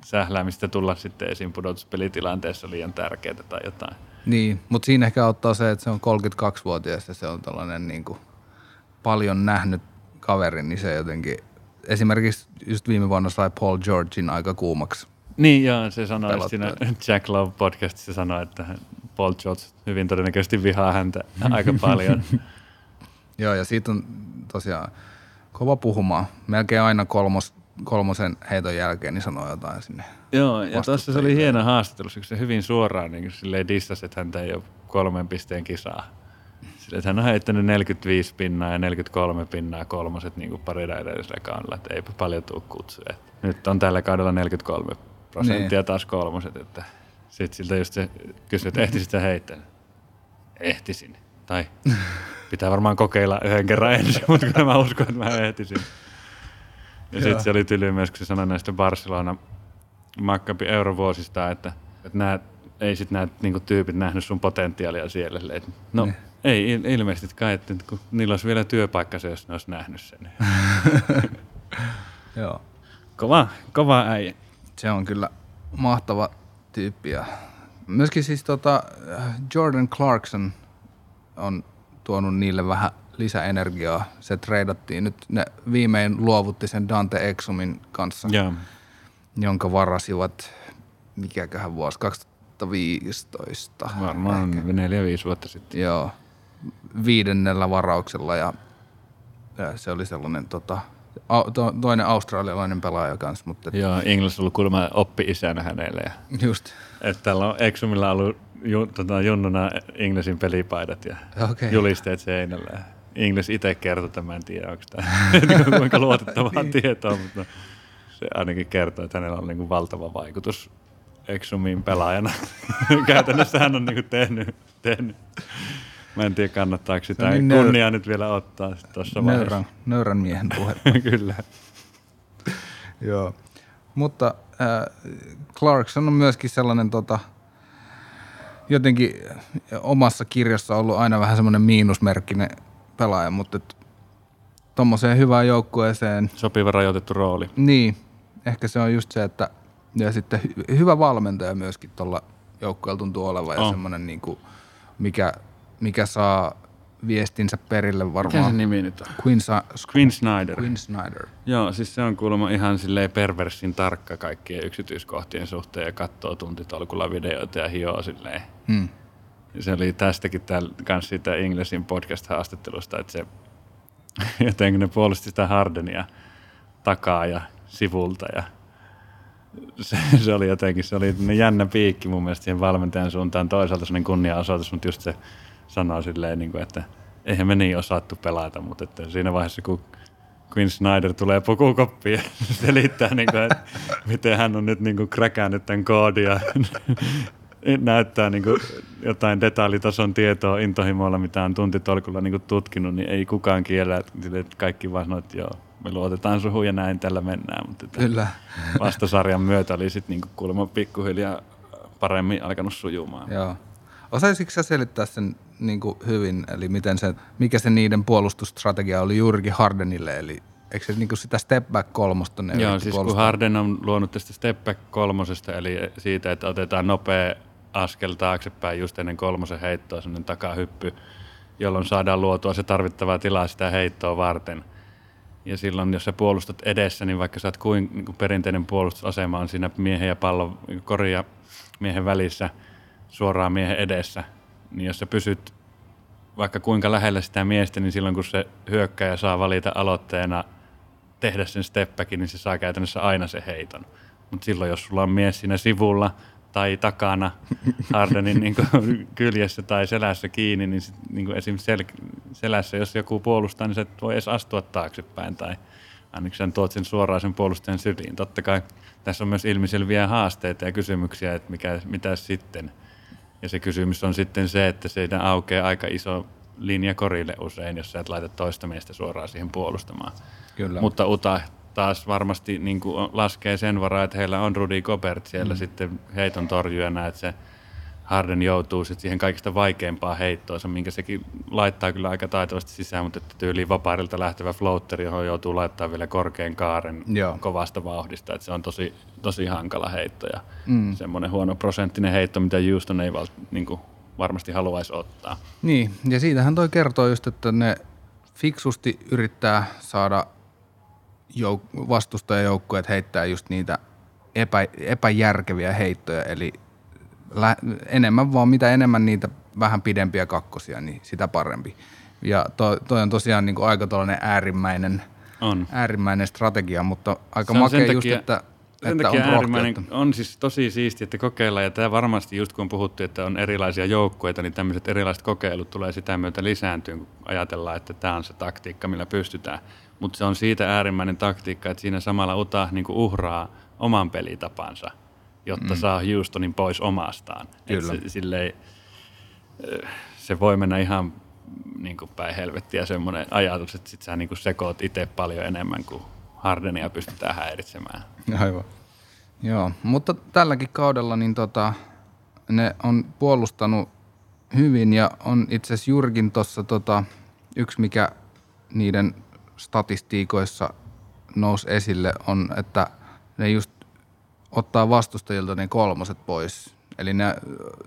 A: sähläämistä tulla sitten esiin pudotuspelitilanteessa liian tärkeää tai jotain.
B: Niin, mutta siinä ehkä auttaa se, että se on 32-vuotias ja se on tällainen niin kuin paljon nähnyt kaveri, niin se jotenkin, esimerkiksi just viime vuonna sai Paul Georgein aika kuumaksi.
A: Niin, joo, se sanoi
B: Pelottaa.
A: siinä Jack Love podcastissa sanoi, että Paul George hyvin todennäköisesti vihaa häntä aika paljon.
B: Joo, ja siitä on tosiaan kova puhumaan. Melkein aina kolmos, kolmosen heiton jälkeen niin sanoo jotain sinne.
A: joo, ja tuossa se oli hieno haastattelu, se hyvin suoraan niin silleen dissasi, että häntä ei ole kolmen pisteen kisaa. Sille, että hän on heittänyt 45 pinnaa ja 43 pinnaa kolmoset niin parilla edellisellä kaudella, että eipä paljon tuu kutsuja. Nyt on tällä kaudella 43 prosenttia
B: Niin.
A: taas kolmoset, että sitten siltä just se kysyi, että ehtisit sä heittää? Ehtisin. Tai pitää varmaan kokeilla yhden kerran ensin, mutta kyllä mä uskon, että mä ehtisin. Ja sitten se oli tyly myös, kun se sanoi näistä Barcelona Maccabi eurovuosista, että, että nämä, ei sitten nämä niinku tyypit nähnyt sun potentiaalia siellä. Että No
B: Niin.
A: ei il- ilmeisesti kai, että kun niillä olisi vielä työpaikka se, jos ne olisi nähnyt sen.
B: Joo.
A: Kova, kova äijä.
B: Se on kyllä mahtava tyyppi. Ja myöskin siis tota, Jordan Clarkson on tuonut niille vähän lisäenergiaa. Se treidattiin nyt, ne viimein luovutti sen Dante Exumin kanssa,
A: Joo.
B: jonka varasivat, mikäköhän vuosi, 2015.
A: Varmaan neljä viisi vuotta sitten.
B: Joo, viidennellä varauksella ja, ja se oli sellainen tota, to, toinen australialainen pelaaja kanssa, mutta et,
A: Joo, Ingles on ollut kuulemma oppi-isänä hänelle. Ja,
B: just,
A: että täällä on Exumilla ollut ju, tota, junnuna Inglesin pelipaidat ja
B: okei.
A: julisteet seinällä. Ja Ingles itse kertoi tämän, en tiedä onko tämä kuinka luotettavaa tietoa, mutta se ainakin kertoo, että hänellä on niin kuin valtava vaikutus Exumin pelaajana. Käytännössä hän on niin kuin tehnyt, tehnyt. Mä en tiedä, kannattaako sitä
B: niin nöy-
A: kunniaa nyt vielä ottaa tuossa
B: Nöyrän,
A: vaiheessa.
B: nöyrän miehen puhe.
A: Kyllä.
B: Joo. Mutta äh, Clarkson on myöskin sellainen tota, jotenkin omassa kirjassa ollut aina vähän semmoinen miinusmerkkinen pelaaja, mutta tuommoiseen hyvään joukkueeseen,
A: Sopiva rajoitettu rooli.
B: niin ehkä se on just se, että ja sitten hy- hyvä valmentaja myöskin tuolla joukkueella tuntuu olevan ja
A: On.
B: semmoinen niin kuin, mikä, mikä saa viestinsä perille
A: Mikä
B: varmaan.
A: se nimi nyt on?
B: Quinn, Sa-
A: Quinn Snyder.
B: Quinn Snyder.
A: Joo, siis se on kuulemma ihan silleen perversin tarkka kaikkien yksityiskohtien suhteen ja katsoo tuntitolkulla videoita ja hioo silleen.
B: Hmm.
A: Se oli tästäkin täällä kans siitä Inglesin podcast-haastattelusta, että se jotenkin ne puolusti sitä Hardenia takaa ja sivulta ja se, se oli jotenkin, se oli tämmönen jännä piikki mun mielestä siihen valmentajan suuntaan. Toisaalta sellainen kunnia-osoitus, mutta just se sanoo silleen, niin kuin, että eihän me niin osattu pelata, mutta että siinä vaiheessa kun Quinn Snyder tulee pukukoppiin ja selittää, niin kuin, että miten hän on nyt niin kuin kräkännyt tämän koodin ja näyttää niin kuin jotain detaljitason tietoa intohimoilla, mitä on tuntitolkulla niin kuin tutkinut, niin ei kukaan kiellä. Että kaikki vaan sanoo, että joo, me luotetaan suhun ja näin tällä mennään. Mutta
B: Kyllä.
A: vastasarjan myötä oli sitten niin kuulemma pikkuhiljaa paremmin alkanut sujumaan.
B: Joo. Osaisitko sä selittää sen niin kuin hyvin, eli miten se, mikä se niiden puolustusstrategia oli juurikin Hardenille, eli eikö se niin kuin sitä step back kolmosta ne
A: Joo, siis kun Harden on luonut tästä step back kolmosesta, eli siitä, että otetaan nopea askel taaksepäin just ennen kolmosen heittoa, semmoinen takahyppy, jolloin saadaan luotua se tarvittava tila sitä heittoa varten. Ja silloin, jos sä puolustat edessä, niin vaikka sä oot kuin, niin perinteinen puolustusasema on siinä miehen ja pallon, korin ja miehen välissä, suoraan miehen edessä, niin jos sä pysyt vaikka kuinka lähellä sitä miestä, niin silloin kun se hyökkäjä saa valita aloitteena tehdä sen steppäkin, niin se saa käytännössä aina se heiton. Mutta silloin, jos sulla on mies siinä sivulla tai takana Hardenin niin kuin, kyljessä tai selässä kiinni, niin, sit, niin kuin esimerkiksi sel- selässä, jos joku puolustaa, niin se voi edes astua taaksepäin tai ainakin sen tuot sen suoraan sen puolustajan syliin. Totta kai tässä on myös ilmiselviä haasteita ja kysymyksiä, että mikä, mitä sitten. Ja se kysymys on sitten se, että siitä aukeaa aika iso linja korille usein, jos sä et laita toista miestä suoraan siihen puolustamaan.
B: Kyllä.
A: Mutta Uta taas varmasti niin kuin laskee sen varaa, että heillä on Rudy Gobert siellä mm. sitten heiton torjujana, että se Harden joutuu sitten siihen kaikista vaikeimpaan heittoonsa, minkä sekin laittaa kyllä aika taitavasti sisään, mutta että tyyliin vapaarilta lähtevä floatteri, johon joutuu laittaa vielä korkean kaaren
B: Joo.
A: kovasta vauhdista, että se on tosi, tosi hankala heitto ja mm. semmoinen huono prosenttinen heitto, mitä Houston ei val, niin kuin varmasti haluaisi ottaa.
B: Niin, ja siitähän toi kertoo just, että ne fiksusti yrittää saada jouk- vastustajajoukkueet heittää just niitä epä, epäjärkeviä heittoja, eli lä- enemmän vaan mitä enemmän niitä vähän pidempiä kakkosia, niin sitä parempi. Ja toi, toi on tosiaan niin kuin aika tällainen äärimmäinen,
A: On.
B: äärimmäinen strategia, mutta aika
A: Se
B: makea just,
A: takia-
B: että,
A: Sen
B: että
A: takia
B: on
A: äärimmäinen, on siis tosi siisti, että kokeillaan, ja tämä varmasti just kun on puhuttu, että on erilaisia joukkueita, niin tämmöiset erilaiset kokeilut tulee sitä myötä lisääntyä, kun ajatellaan, että tämä on se taktiikka, millä pystytään. Mutta se on siitä äärimmäinen taktiikka, että siinä samalla Uta niin uhraa oman pelitapansa, jotta mm. saa Houstonin pois omastaan. Et
B: Kyllä.
A: Se, silleen, eh, se voi mennä ihan niin kuin päin helvettiä semmoinen ajatus, että sit sä niin kuin sekoot itse paljon enemmän kuin Hardenia pystytään häiritsemään.
B: Aivan. Joo, mutta tälläkin kaudella niin tota, ne on puolustanut hyvin ja on itse asiassa Jurgin tuossa tota, yksi, mikä niiden statistiikoissa nousi esille, on, että ne just ottaa vastustajilta ne kolmoset pois. Eli ne,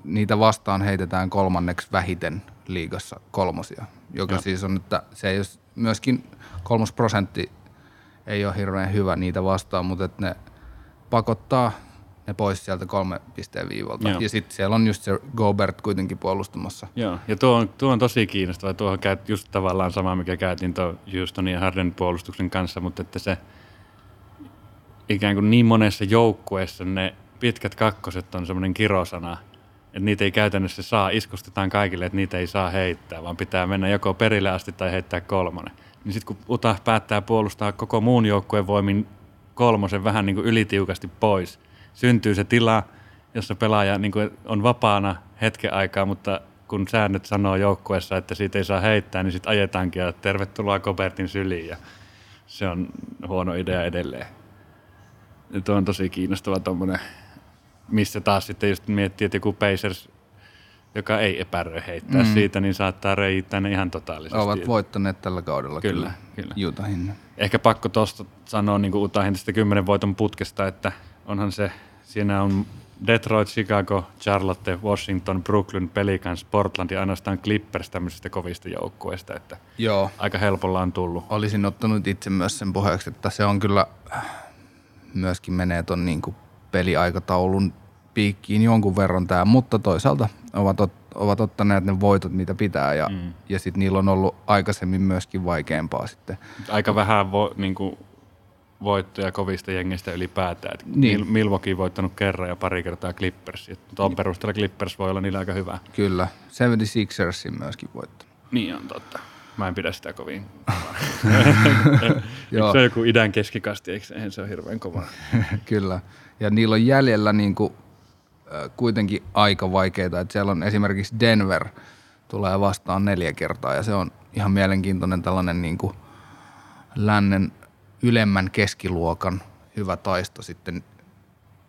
B: niitä vastaan heitetään kolmanneksi vähiten liigassa kolmosia, joka
A: Joo.
B: siis on, että se ei ole myöskin kolmosprosentti ei ole hirveän hyvä niitä vastaan, mutta että ne pakottaa ne pois sieltä kolme pisteen viivalta.
A: Joo.
B: Ja sitten siellä on just se Gobert kuitenkin puolustamassa.
A: Joo, ja tuo on, tuo on tosi kiinnostava. Tuohon käyt just tavallaan sama, mikä käytiin tuon Houstonin ja Harden puolustuksen kanssa, mutta että se ikään kuin niin monessa joukkueessa ne pitkät kakkoset on semmoinen kirosana, että niitä ei käytännössä saa, iskustetaan kaikille, että niitä ei saa heittää, vaan pitää mennä joko perille asti tai heittää kolmonen. Niin sitten kun Uta päättää puolustaa koko muun joukkueen voimin kolmosen vähän niin kuin ylitiukasti pois, syntyy se tila, jossa pelaaja niin kuin on vapaana hetken aikaa, mutta kun säännöt sanoo joukkueessa, että siitä ei saa heittää, niin sitten ajetaankin ja tervetuloa Kobertin syliin ja se on huono idea edelleen. Ja tuo on tosi kiinnostava tuommoinen, missä taas sitten just miettii, että joku Pacers, joka ei epäröi heittää mm. siitä, niin saattaa reittää ne ihan totaalisesti.
B: Ovat voittaneet tällä kaudella
A: Kyllä,
B: kyllä,
A: kyllä.
B: Utahin.
A: Ehkä pakko tuosta sanoa niin Utahin tästä kymmenen voiton putkesta, että onhan se, siinä on Detroit, Chicago, Charlotte, Washington, Brooklyn, Pelicans, Portland ja ainoastaan Clippers tämmöisistä kovista joukkueista, että
B: Joo,
A: aika helpolla on tullut.
B: olisin ottanut itse myös sen puheeksi, että se on kyllä myöskin menee ton niin kuin peliaikataulun piikkiin jonkun verran tämä, mutta toisaalta ovat, ot, ovat ottaneet ne voitot, mitä pitää ja, mm. ja sitten niillä on ollut aikaisemmin myöskin vaikeampaa sitten.
A: Aika vähän vo, niin kuin voittoja kovista jengistä ylipäätään. Et
B: Niin.
A: Mil- Milwaukee voittanut kerran ja pari kertaa Clippers. Tuon perusteella Clippers voi olla niillä aika hyvä.
B: Kyllä, 76ersin myöskin voittanut.
A: Niin on totta. Mä en pidä sitä kovin
B: Joo.
A: se on joku idän keskikasti, eikö eihän se ole hirveän kova?
B: Kyllä. Ja niillä on jäljellä niin kuin, kuitenkin aika vaikeita. Että siellä on esimerkiksi Denver tulee vastaan neljä kertaa ja se on ihan mielenkiintoinen tällainen niin kuin lännen ylemmän keskiluokan hyvä taisto sitten.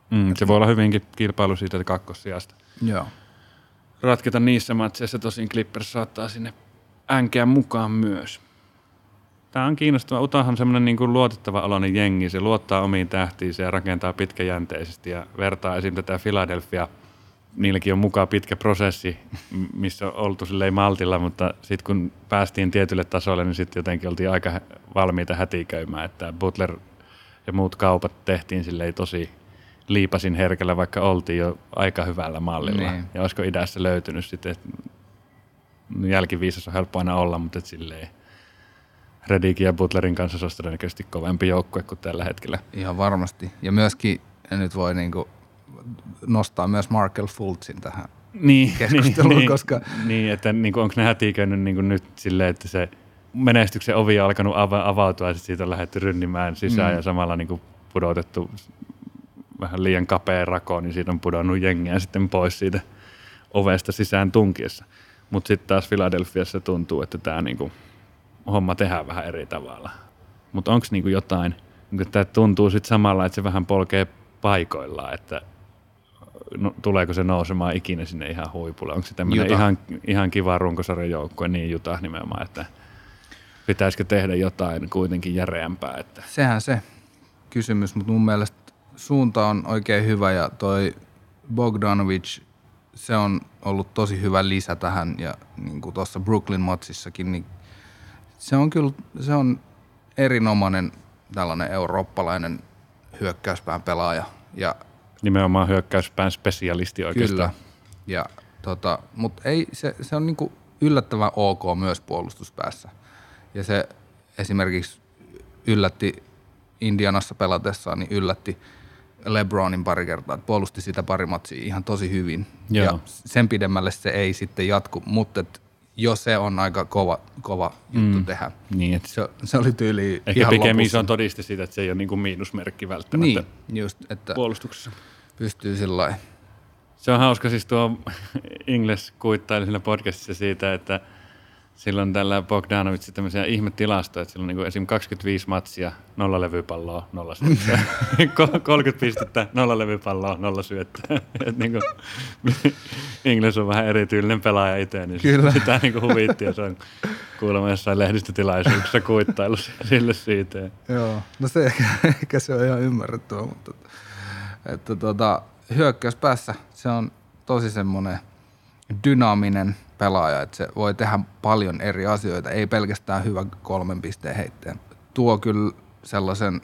A: Mm, se voi olla hyvinkin kilpailu siitä kakkossijasta.
B: Joo.
A: Ratketa niissä matseissa, tosin Clippers saattaa sinne änkeä mukaan myös. Tämä on kiinnostava. Utahan on semmoinen niin kuin luotettava aloinen jengi. Se luottaa omiin tähtiinsä ja rakentaa pitkäjänteisesti ja vertaa esim. tätä Philadelphia. Niilläkin on mukaan pitkä prosessi, missä on oltu silleen maltilla, mutta sitten kun päästiin tietylle tasolle, niin sitten jotenkin oltiin aika valmiita hätiköimään, että Butler ja muut kaupat tehtiin silleen tosi liipasin herkällä, vaikka oltiin jo aika hyvällä mallilla.
B: Niin.
A: Ja olisiko idässä löytynyt sitten, että no jälkiviisas on helppo aina olla, mutta silleen Redikin ja Butlerin kanssa se olisi todennäköisesti kovempi joukkue kuin tällä hetkellä.
B: Ihan varmasti. Ja myöskin nyt voi niin kuin nostaa myös Markel Fultzin tähän.
A: Niin,
B: Keskusteluun,
A: niin,
B: koska-
A: Niin, että niin onko ne hätiköinyt niin nyt silleen, että se menestyksen ovi on alkanut ava- avautua ja siitä on lähdetty rynnimään sisään
B: Mm.
A: mm. ja samalla niin kuin pudotettu vähän liian kapea rako, niin siitä on pudonnut jengiä sitten pois siitä ovesta sisään tunkiessa. Mutta sitten taas Filadelfiassa tuntuu, että tämä niinku, homma tehdään vähän eri tavalla. Mutta onko niinku jotain, niinku, tämä tuntuu sitten samalla, että se vähän polkee paikoillaan, että no, tuleeko se nousemaan ikinä sinne ihan huipulle? Onko se tämmöinen ihan, ihan kiva runkosarjan joukkue, niin Utah nimenomaan, että pitäisikö tehdä jotain kuitenkin järeämpää, että
B: Sehän se kysymys, mutta mun mielestä suunta on oikein hyvä ja toi Bogdanovic, se on ollut tosi hyvä lisä tähän ja niin kuin tuossa Brooklyn Matsissakin, niin se on kyllä se on erinomainen tällainen eurooppalainen hyökkäyspään pelaaja ja
A: nimenomaan hyökkäyspään spesialisti oikeastaan.
B: Kyllä. Ja, tota, Mutta ei, se, se on niinku yllättävän ok myös puolustuspäässä. Ja se esimerkiksi yllätti Indianassa pelatessaan, niin yllätti LeBronin pari kertaa, että puolusti sitä pari matsia ihan tosi hyvin.
A: Joo.
B: Ja sen pidemmälle se ei sitten jatku, mutta et jo se on aika kova, kova juttu mm. tehdä.
A: Niin, että
B: Se, se oli tyyli
A: Ehkä
B: ihan
A: pikemmin
B: lopussa.
A: se on todiste siitä, että se ei ole niin kuin miinusmerkki välttämättä
B: Niin, just, että
A: puolustuksessa.
B: pystyy sillä.
A: Se on hauska, siis tuo Ingles kuittaili siinä podcastissa siitä, että silloin tällä Bogdanovic tämmöisiä ihmetilastoja, että silloin niin esim. 25 matsia, nolla levypalloa, nolla syöttöä. Ko- 30 pistettä, nolla levypalloa, nolla syöttöä. Et niin kuin, Ingles on vähän erityylinen pelaaja itse, niin
B: Kyllä.
A: sitä niin kuin huvitti ja se on kuulemma jossain lehdistötilaisuuksessa kuittailu sille siitä.
B: Joo, no se ehkä, ehkä se on ihan ymmärrettävä, mutta että tota, hyökkäyspäässä se on tosi semmoinen dynaaminen pelaaja, että se voi tehdä paljon eri asioita, ei pelkästään hyvä kolmen pisteen heitteen. Tuo kyllä sellaisen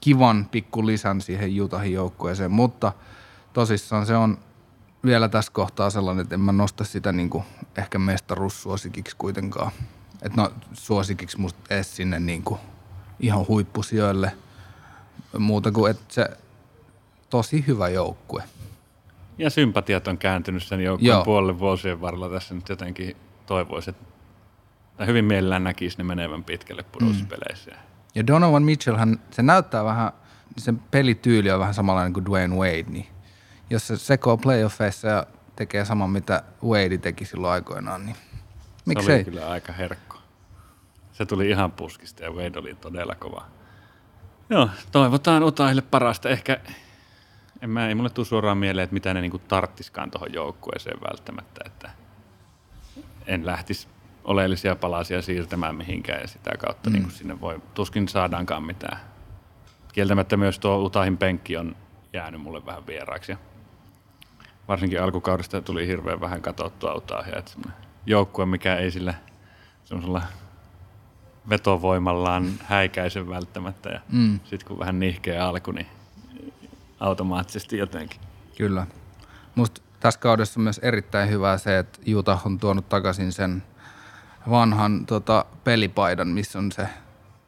B: kivan pikku lisän siihen Utahin joukkueeseen, mutta tosissaan se on vielä tässä kohtaa sellainen, että en mä nosta sitä niinku ehkä mestaruussuosikiksi kuitenkaan. Että no suosikiksi musta edes sinne niinku ihan huippusijoille muuta kuin, että se tosi hyvä joukkue.
A: Ja sympatiat on kääntynyt sen joukkueen puolelle vuosien varrella. Tässä nyt jotenkin toivoisi, että hyvin mielellään näkisi ne menevän pitkälle pudotuspeleissä. Mm.
B: Ja Donovan Mitchellhän, se näyttää vähän, sen pelityyli on vähän samanlainen kuin Dwayne Wade, niin jos se sekoo playoffeissa ja tekee saman, mitä Wade teki silloin aikoinaan, niin
A: Se oli
B: miksei?
A: kyllä aika herkko. Se tuli ihan puskista ja Wade oli todella kova. Joo, toivotaan Utahille parasta. Ehkä, en mä, ei mulle tule suoraan mieleen, että mitä ne niinku tarttiskaan tuohon joukkueeseen välttämättä. Että en lähtisi oleellisia palasia siirtämään mihinkään ja sitä kautta mm. niin sinne voi, tuskin saadaankaan mitään. Kieltämättä myös tuo Utahin penkki on jäänyt mulle vähän vieraaksi. Ja varsinkin alkukaudesta tuli hirveän vähän katsottua Utahia. Että joukkue, mikä ei sillä semmoisella vetovoimallaan häikäisen välttämättä. Ja
B: Mm.
A: sitten kun vähän nihkeä alku, niin automaattisesti jotenkin.
B: Kyllä. Musta tässä kaudessa on myös erittäin hyvää se, että Utah on tuonut takaisin sen vanhan tota, pelipaidan, missä on se,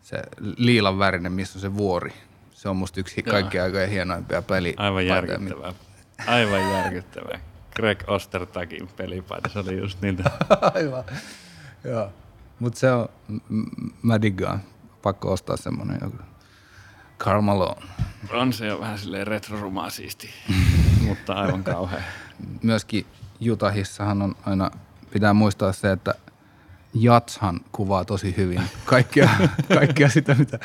B: se liilan värinen, missä on se vuori. Se on musta yksi kaikkien aikojen hienoimpia peli.
A: Aivan järkyttävää. Aivan järkyttävää. Greg Ostertagin pelipaita, se oli just niitä.
B: Aivan. Joo. Mutta se on, mä diggaan. Pakko ostaa semmonen joku. Karl Malone.
A: On se jo vähän silleen retrorumaa siisti, mutta aivan kauhea.
B: Myöskin Utahissahan on aina, pitää muistaa se, että Jatshan kuvaa tosi hyvin kaikkea, kaikkea sitä, mitä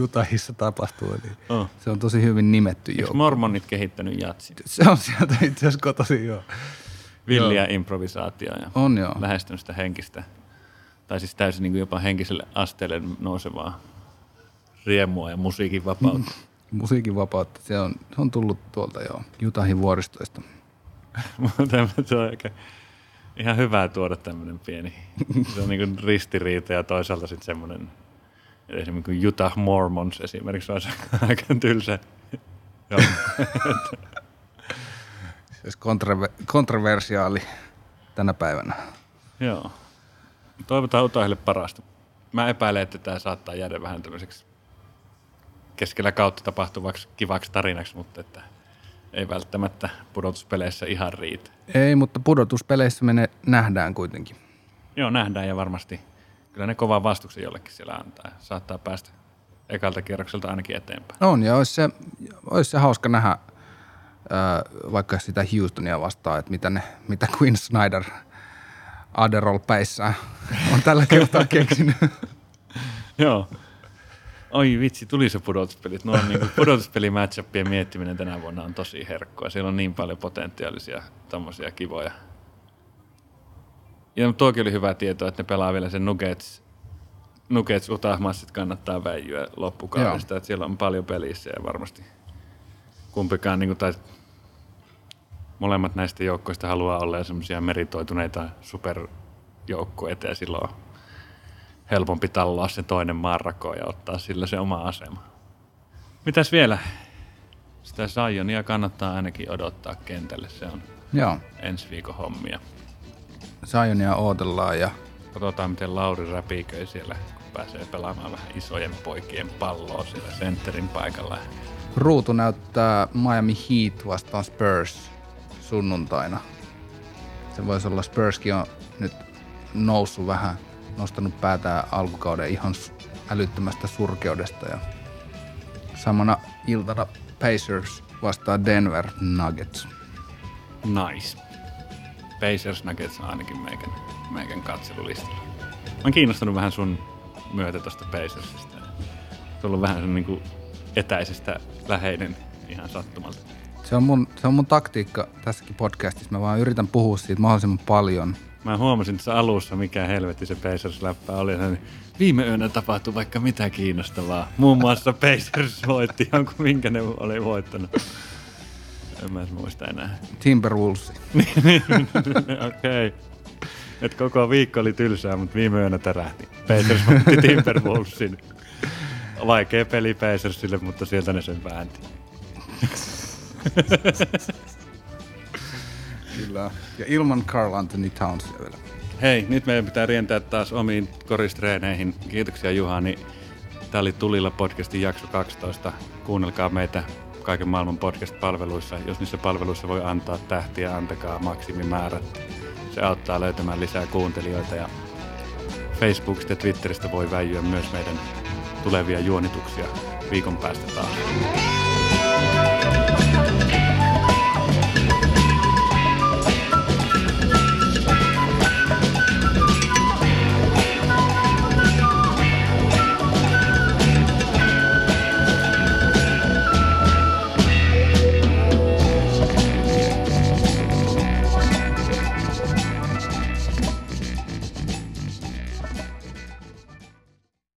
B: Utahissa tapahtuu. Eli
A: Oh.
B: se on tosi hyvin nimetty
A: Eikö
B: joukko.
A: mormonit kehittänyt jatsin?
B: Se on sieltä itse asiassa kotoisin joo.
A: Villiä improvisaatio ja
B: On joo.
A: lähestynyt sitä henkistä, tai siis täysin niin kuin jopa henkiselle asteelle nousevaa riemua ja musiikin vapautta.
B: Musiikin vapautta, se on, se on tullut tuolta joo, Utahin vuoristoista.
A: Mutta se on aika, ihan hyvä tuoda tämmöinen pieni, se on niin ristiriita ja toisaalta sitten semmoinen, esimerkiksi kuin Utah Mormons esimerkiksi olisi aika tylsä. Joo.
B: Siis kontrover- kontroversiaali tänä päivänä.
A: Joo. Toivotaan Utahille parasta. Mä epäilen, että tämä saattaa jäädä vähän tämmöiseksi keskellä kautta tapahtuvaksi kivaksi tarinaksi, mutta että ei välttämättä pudotuspeleissä ihan riitä.
B: Ei, mutta pudotuspeleissä me ne nähdään kuitenkin.
A: Joo, nähdään ja varmasti kyllä ne kovan vastuksen jollekin siellä antaa. Saattaa päästä ekalta kierrokselta ainakin eteenpäin.
B: On, ja olisi se, olisi se hauska nähdä ää, vaikka sitä Houstonia vastaan, että mitä, ne, mitä Quinn Snyder Aderol päissään on tällä kertaa keksinyt.
A: Joo. Oi vitsi, tuli se pudotuspelit. No niin pudotuspelimatchappien miettiminen tänä vuonna on tosi herkkoa. Siellä on niin paljon potentiaalisia tommosia kivoja. Ja tuokin oli hyvä tieto, että ne pelaa vielä sen Nuggets, Nuggets Utah-massit kannattaa väijyä loppukaudesta. Että siellä on paljon pelissä ja varmasti kumpikaan, niin kuin, tai molemmat näistä joukkoista haluaa olla semmoisia meritoituneita superjoukkueita ja silloin helpompi talloa se toinen maanrako ja ottaa sillä se oma asema. Mitäs vielä? Sitä Sionia kannattaa ainakin odottaa kentälle. Se on
B: Joo,
A: ensi viikon hommia.
B: Sionia odotellaan ja
A: Katsotaan, miten Lauri räpiköi siellä, kun pääsee pelaamaan vähän isojen poikien palloa siellä sentterin paikalla.
B: ruutu näyttää Miami Heat vastaan Spurs sunnuntaina. Se voisi olla, Spurskin on nyt noussut vähän, nostanut päätään alkukauden ihan älyttömästä surkeudesta. Ja samana iltana Pacers vastaa Denver Nuggets.
A: Nice. Pacers Nuggets on ainakin meikän, meikän katselulistalla. Mä oon kiinnostunut vähän sun myötä tosta Pacersista. Tullut vähän sen niin etäisestä läheinen ihan sattumalta.
B: Se on, mun, se on mun taktiikka tässäkin podcastissa. Mä vaan yritän puhua siitä mahdollisimman paljon.
A: Mä huomasin tässä alussa, mikä helvetti se Pacers-läppä oli. että Viime yönä tapahtui vaikka mitä kiinnostavaa. Muun muassa Pacers voitti jonkun, minkä ne oli voittanut. En mä muista enää.
B: Timberwolves.
A: Okei. Okay. Et koko viikko oli tylsää, mutta viime yönä tärähti. Pacers voitti Timberwolvesin. Vaikea peli Pacersille, mutta sieltä ne sen väänti.
B: Kyllä. Ja ilman Carl Anthony Townsia vielä.
A: Hei, nyt meidän pitää rientää taas omiin koristreeneihin. Kiitoksia Juhani. Tämä oli Tulilla podcastin jakso 12. Kuunnelkaa meitä kaiken maailman podcast-palveluissa. Jos niissä palveluissa voi antaa tähtiä, antakaa maksimimäärät. Se auttaa löytämään lisää kuuntelijoita ja Facebookista ja Twitteristä voi väijyä myös meidän tulevia juonituksia viikon päästä taas.